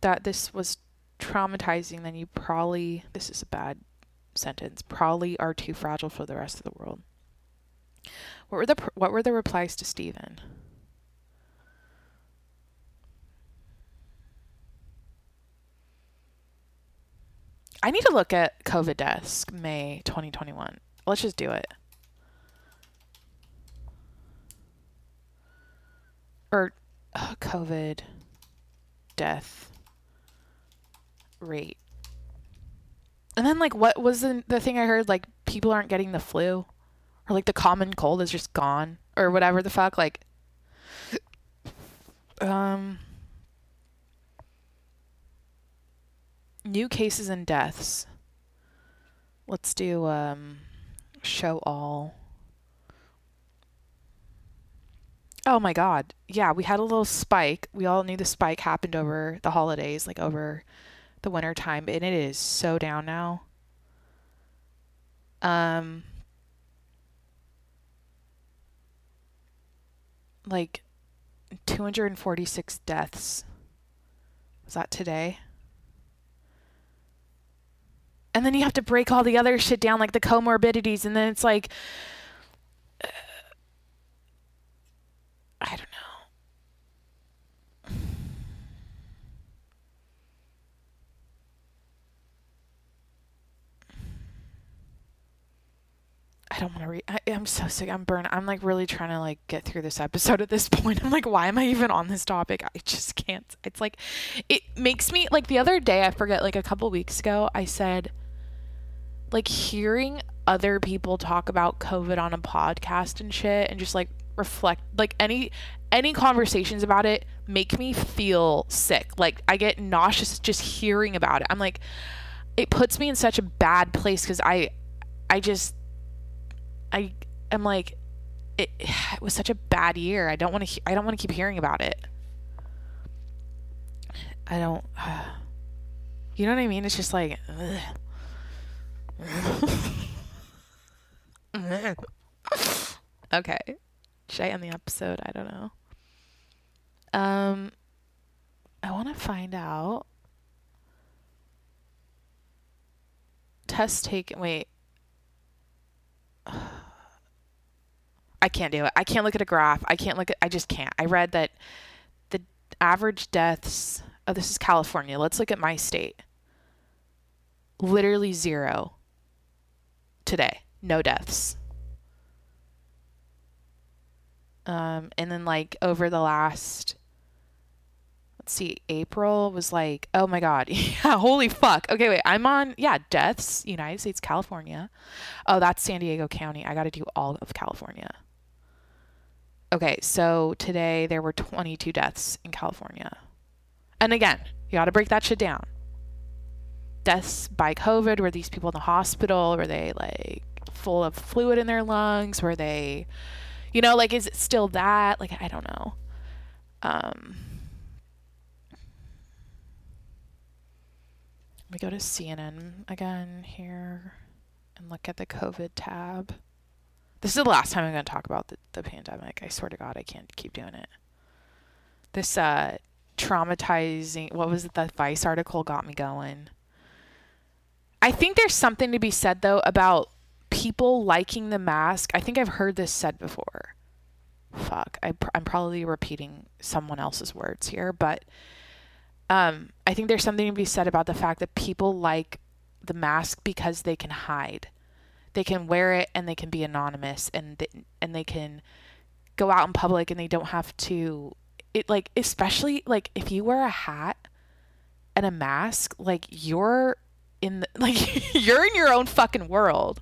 that this was traumatizing, then you probably this is a bad sentence. Probably are too fragile for the rest of the world. What were the what were the replies to Stephen? I need to look at COVID deaths May 2021. Let's just do it. Or uh, COVID death rate. And then like what was the the thing I heard like people aren't getting the flu or like the common cold is just gone or whatever the fuck like um new cases and deaths. Let's do um show all. Oh my god. Yeah, we had a little spike. We all knew the spike happened over the holidays, like over the winter time, and it is so down now. Um like 246 deaths. Was that today? And then you have to break all the other shit down, like the comorbidities, and then it's like, uh, I don't know. I don't want to read. I, I'm so sick. I'm burned. I'm like really trying to like get through this episode at this point. I'm like, why am I even on this topic? I just can't. It's like, it makes me like the other day. I forget like a couple weeks ago. I said, like hearing other people talk about COVID on a podcast and shit, and just like reflect like any any conversations about it make me feel sick. Like I get nauseous just hearing about it. I'm like, it puts me in such a bad place because I, I just I am like, it, it was such a bad year. I don't want to. I don't want to keep hearing about it. I don't. Uh, you know what I mean? It's just like. okay. Should I end the episode? I don't know. Um, I want to find out. Test taken. Wait. I can't do it. I can't look at a graph. I can't look at. I just can't. I read that the average deaths. Oh, this is California. Let's look at my state. Literally zero. Today, no deaths. Um, and then like over the last let's see, April was like, oh my God. Yeah, holy fuck. Okay, wait. I'm on, yeah, deaths, United States, California. Oh, that's San Diego County. I got to do all of California. Okay, so today there were 22 deaths in California. And again, you got to break that shit down. Deaths by COVID, were these people in the hospital? Were they like full of fluid in their lungs? Were they, you know, like, is it still that? Like, I don't know. Um, we go to CNN again here and look at the COVID tab. This is the last time I'm going to talk about the, the pandemic. I swear to God, I can't keep doing it. This uh, traumatizing, what was it, the Vice article got me going. I think there's something to be said, though, about people liking the mask. I think I've heard this said before. Fuck, I, I'm probably repeating someone else's words here, but um, I think there's something to be said about the fact that people like the mask because they can hide. They can wear it and they can be anonymous and they, and they can go out in public and they don't have to it like especially like if you wear a hat and a mask like you're in the, like you're in your own fucking world.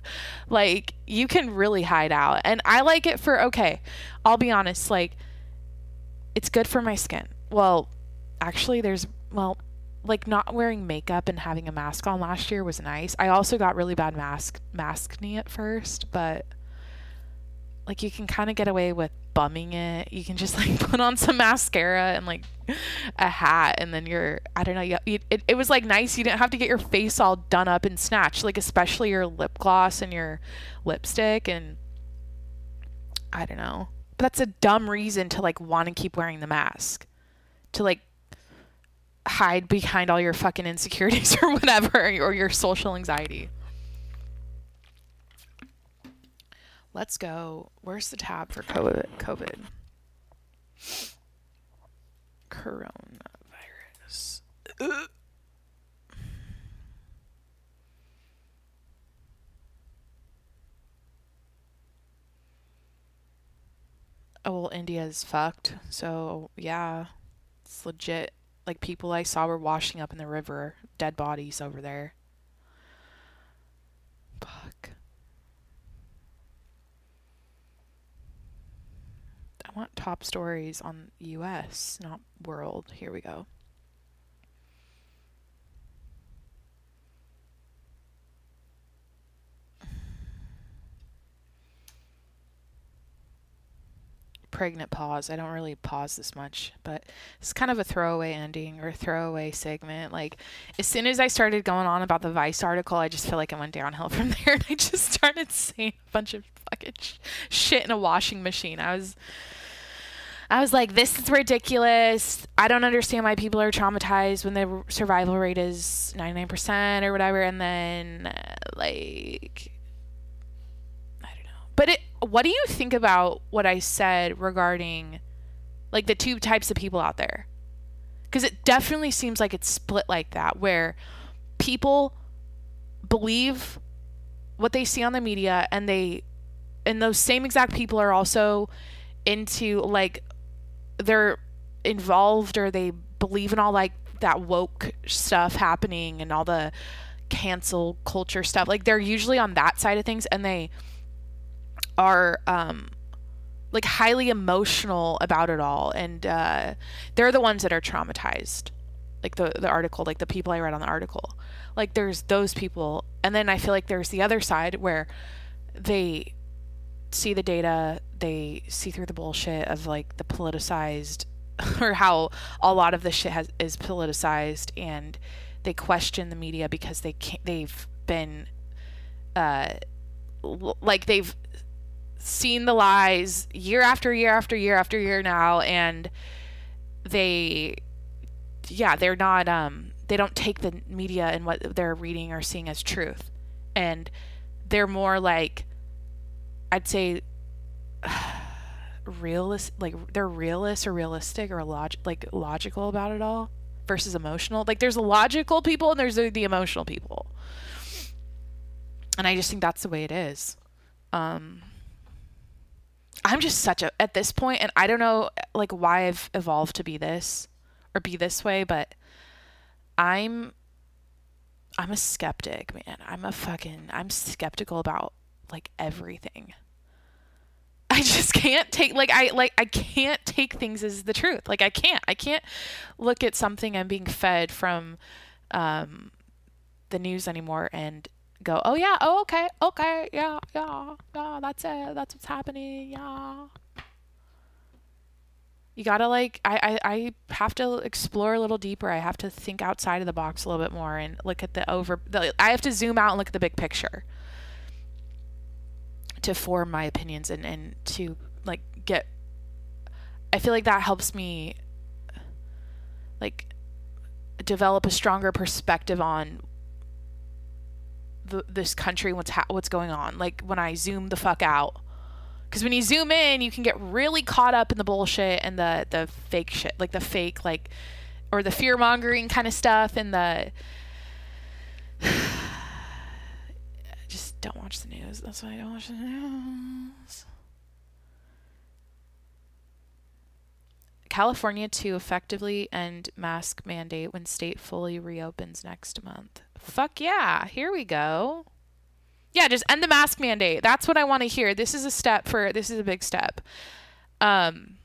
Like you can really hide out. And I like it for okay, I'll be honest, like it's good for my skin. Well, actually there's well, like not wearing makeup and having a mask on last year was nice. I also got really bad mask maskne at first, but like you can kind of get away with bumming it. You can just like put on some mascara and like a hat, and then you're I don't know. You, it it was like nice. You didn't have to get your face all done up and snatched. Like especially your lip gloss and your lipstick and I don't know. But that's a dumb reason to like want to keep wearing the mask. To like hide behind all your fucking insecurities or whatever or your social anxiety. Let's go. Where's the tab for COVID? COVID. Coronavirus. Ugh. Oh, well, India's fucked. So, yeah, it's legit. Like, people I saw were washing up in the river, dead bodies over there. Fuck. I want top stories on US, not world. Here we go. Pregnant pause. I don't really pause this much, but it's kind of a throwaway ending or throwaway segment. Like as soon as I started going on about the Vice article, I just feel like it went downhill from there, and I just started saying a bunch of fucking sh- shit in a washing machine. I was. I was like, this is ridiculous. I don't understand why people are traumatized when the survival rate is 99% or whatever. And then, uh, like, I don't know. But it, what do you think about what I said regarding, like, the two types of people out there? Because it definitely seems like it's split like that, where people believe what they see on the media and they, and those same exact people are also into like they're involved or they believe in all like that woke stuff happening and all the cancel culture stuff. Like they're usually on that side of things and they are um like highly emotional about it all and uh they're the ones that are traumatized. Like the the article, like the people I read on the article. Like there's those people and then I feel like there's the other side where they see the data, they see through the bullshit of like the politicized or how a lot of the shit has is politicized and they question the media because they can't they've been uh like they've seen the lies year after year after year after year now and they yeah they're not um they don't take the media and what they're reading or seeing as truth and they're more like I'd say realist like they're realist or realistic or log like logical about it all versus emotional. Like there's logical people and there's the, the emotional people. And I just think that's the way it is. Um I'm just such a at this point and I don't know like why I've evolved to be this or be this way, but I'm I'm a skeptic, man. I'm a fucking I'm skeptical about like everything. I just can't take like I like I can't take things as the truth. Like I can't. I can't look at something I'm being fed from um the news anymore and go, "Oh yeah, oh okay. Okay. Yeah, yeah. Yeah, that's it. That's what's happening. Yeah." You gotta like I, I, I have to explore a little deeper. I have to think outside of the box a little bit more and look at the over the, I have to zoom out and look at the big picture to form my opinions and, and to like get I feel like that helps me like develop a stronger perspective on the, this country what's ha- what's going on like when I zoom the fuck out because when you zoom in you can get really caught up in the bullshit and the the fake shit like the fake like or the fear mongering kind of stuff and the just don't watch the news. That's why I don't watch the news. California to effectively end mask mandate when state fully reopens next month. Fuck yeah. Here we go. Yeah, just end the mask mandate. That's what I want to hear. This is a step for this is a big step. Um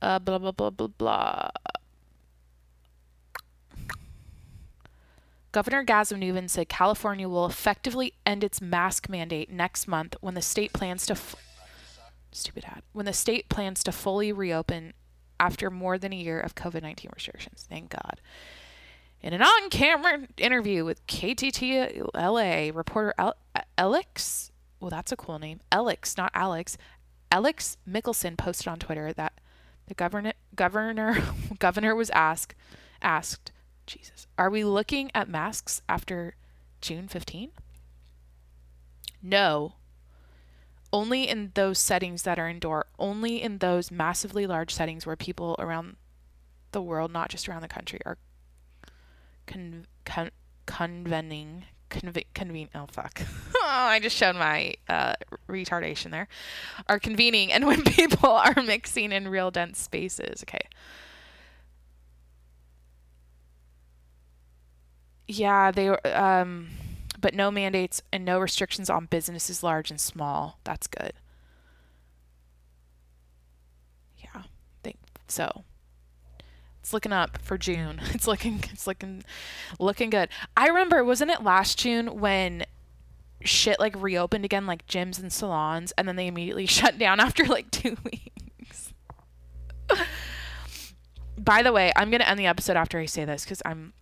uh blah blah blah blah blah. Governor Gavin Newsom said California will effectively end its mask mandate next month when the state plans to f- stupid ad when the state plans to fully reopen after more than a year of COVID-19 restrictions. Thank God. In an on-camera interview with KTT LA reporter Alex, well that's a cool name. Alex, not Alex. Alex Mickelson posted on Twitter that the governor governor governor was asked asked Jesus. Are we looking at masks after June 15? No. Only in those settings that are indoor, only in those massively large settings where people around the world, not just around the country, are con- con- convening. Conve-. Oh fuck! oh, I just showed my uh, retardation there. Are convening, and when people are mixing in real dense spaces. Okay. Yeah, they um but no mandates and no restrictions on businesses large and small. That's good. Yeah. Think so. It's looking up for June. It's looking it's looking looking good. I remember wasn't it last June when shit like reopened again like gyms and salons and then they immediately shut down after like 2 weeks. By the way, I'm going to end the episode after I say this cuz I'm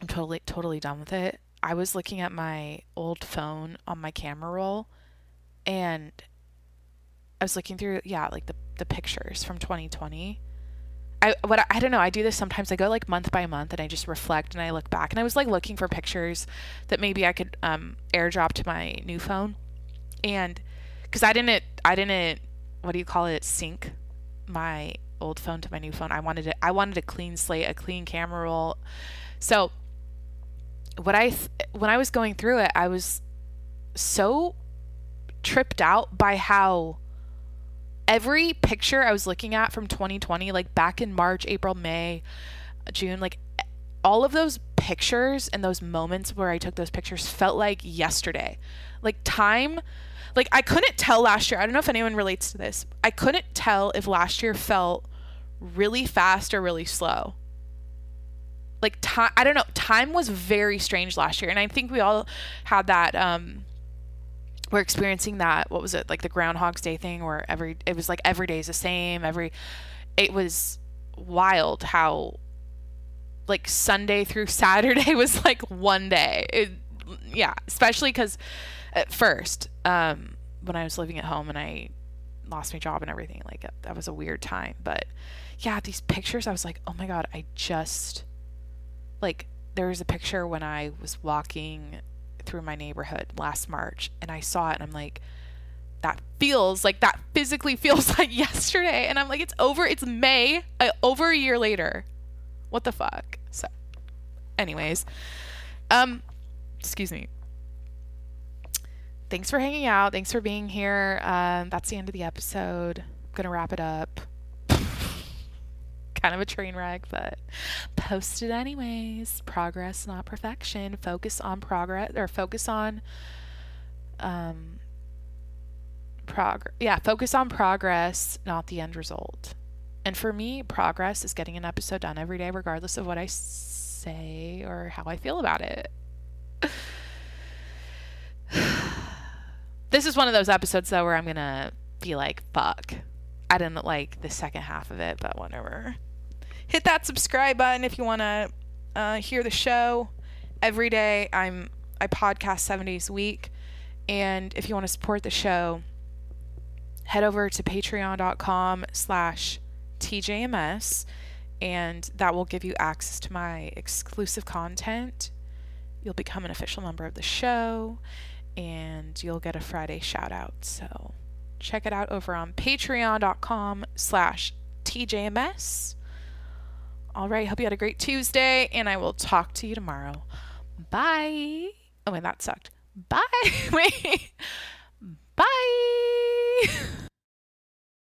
I'm totally totally done with it. I was looking at my old phone on my camera roll and I was looking through yeah, like the the pictures from 2020. I what I, I don't know, I do this sometimes. I go like month by month and I just reflect and I look back and I was like looking for pictures that maybe I could um airdrop to my new phone. And cuz I didn't I didn't what do you call it sync my old phone to my new phone. I wanted it I wanted a clean slate, a clean camera roll. So what I th- when I was going through it, I was so tripped out by how every picture I was looking at from 2020, like back in March, April, May, June, like all of those pictures and those moments where I took those pictures felt like yesterday. Like time, like I couldn't tell last year. I don't know if anyone relates to this. I couldn't tell if last year felt really fast or really slow like time i don't know time was very strange last year and i think we all had that um we're experiencing that what was it like the groundhog's day thing where every it was like every day is the same every it was wild how like sunday through saturday was like one day. It, yeah especially because at first um when i was living at home and i lost my job and everything like that was a weird time but yeah these pictures i was like oh my god i just like there was a picture when I was walking through my neighborhood last March and I saw it and I'm like that feels like that physically feels like yesterday. And I'm like it's over it's May uh, over a year later. What the fuck? So anyways um excuse me. Thanks for hanging out. Thanks for being here. Um that's the end of the episode. I'm gonna wrap it up kind of a train wreck, but post it anyways. Progress, not perfection. Focus on progress or focus on um progress. Yeah, focus on progress, not the end result. And for me, progress is getting an episode done every day, regardless of what I say or how I feel about it. this is one of those episodes, though, where I'm going to be like, fuck. I didn't like the second half of it, but whatever hit that subscribe button if you want to uh, hear the show every day. I'm I podcast seven days a week, and if you want to support the show, head over to Patreon.com/slash TJMS, and that will give you access to my exclusive content. You'll become an official member of the show, and you'll get a Friday shout out. So check it out over on Patreon.com/slash TJMS. All right. Hope you had a great Tuesday, and I will talk to you tomorrow. Bye. Oh, wait, that sucked. Bye. wait. Bye.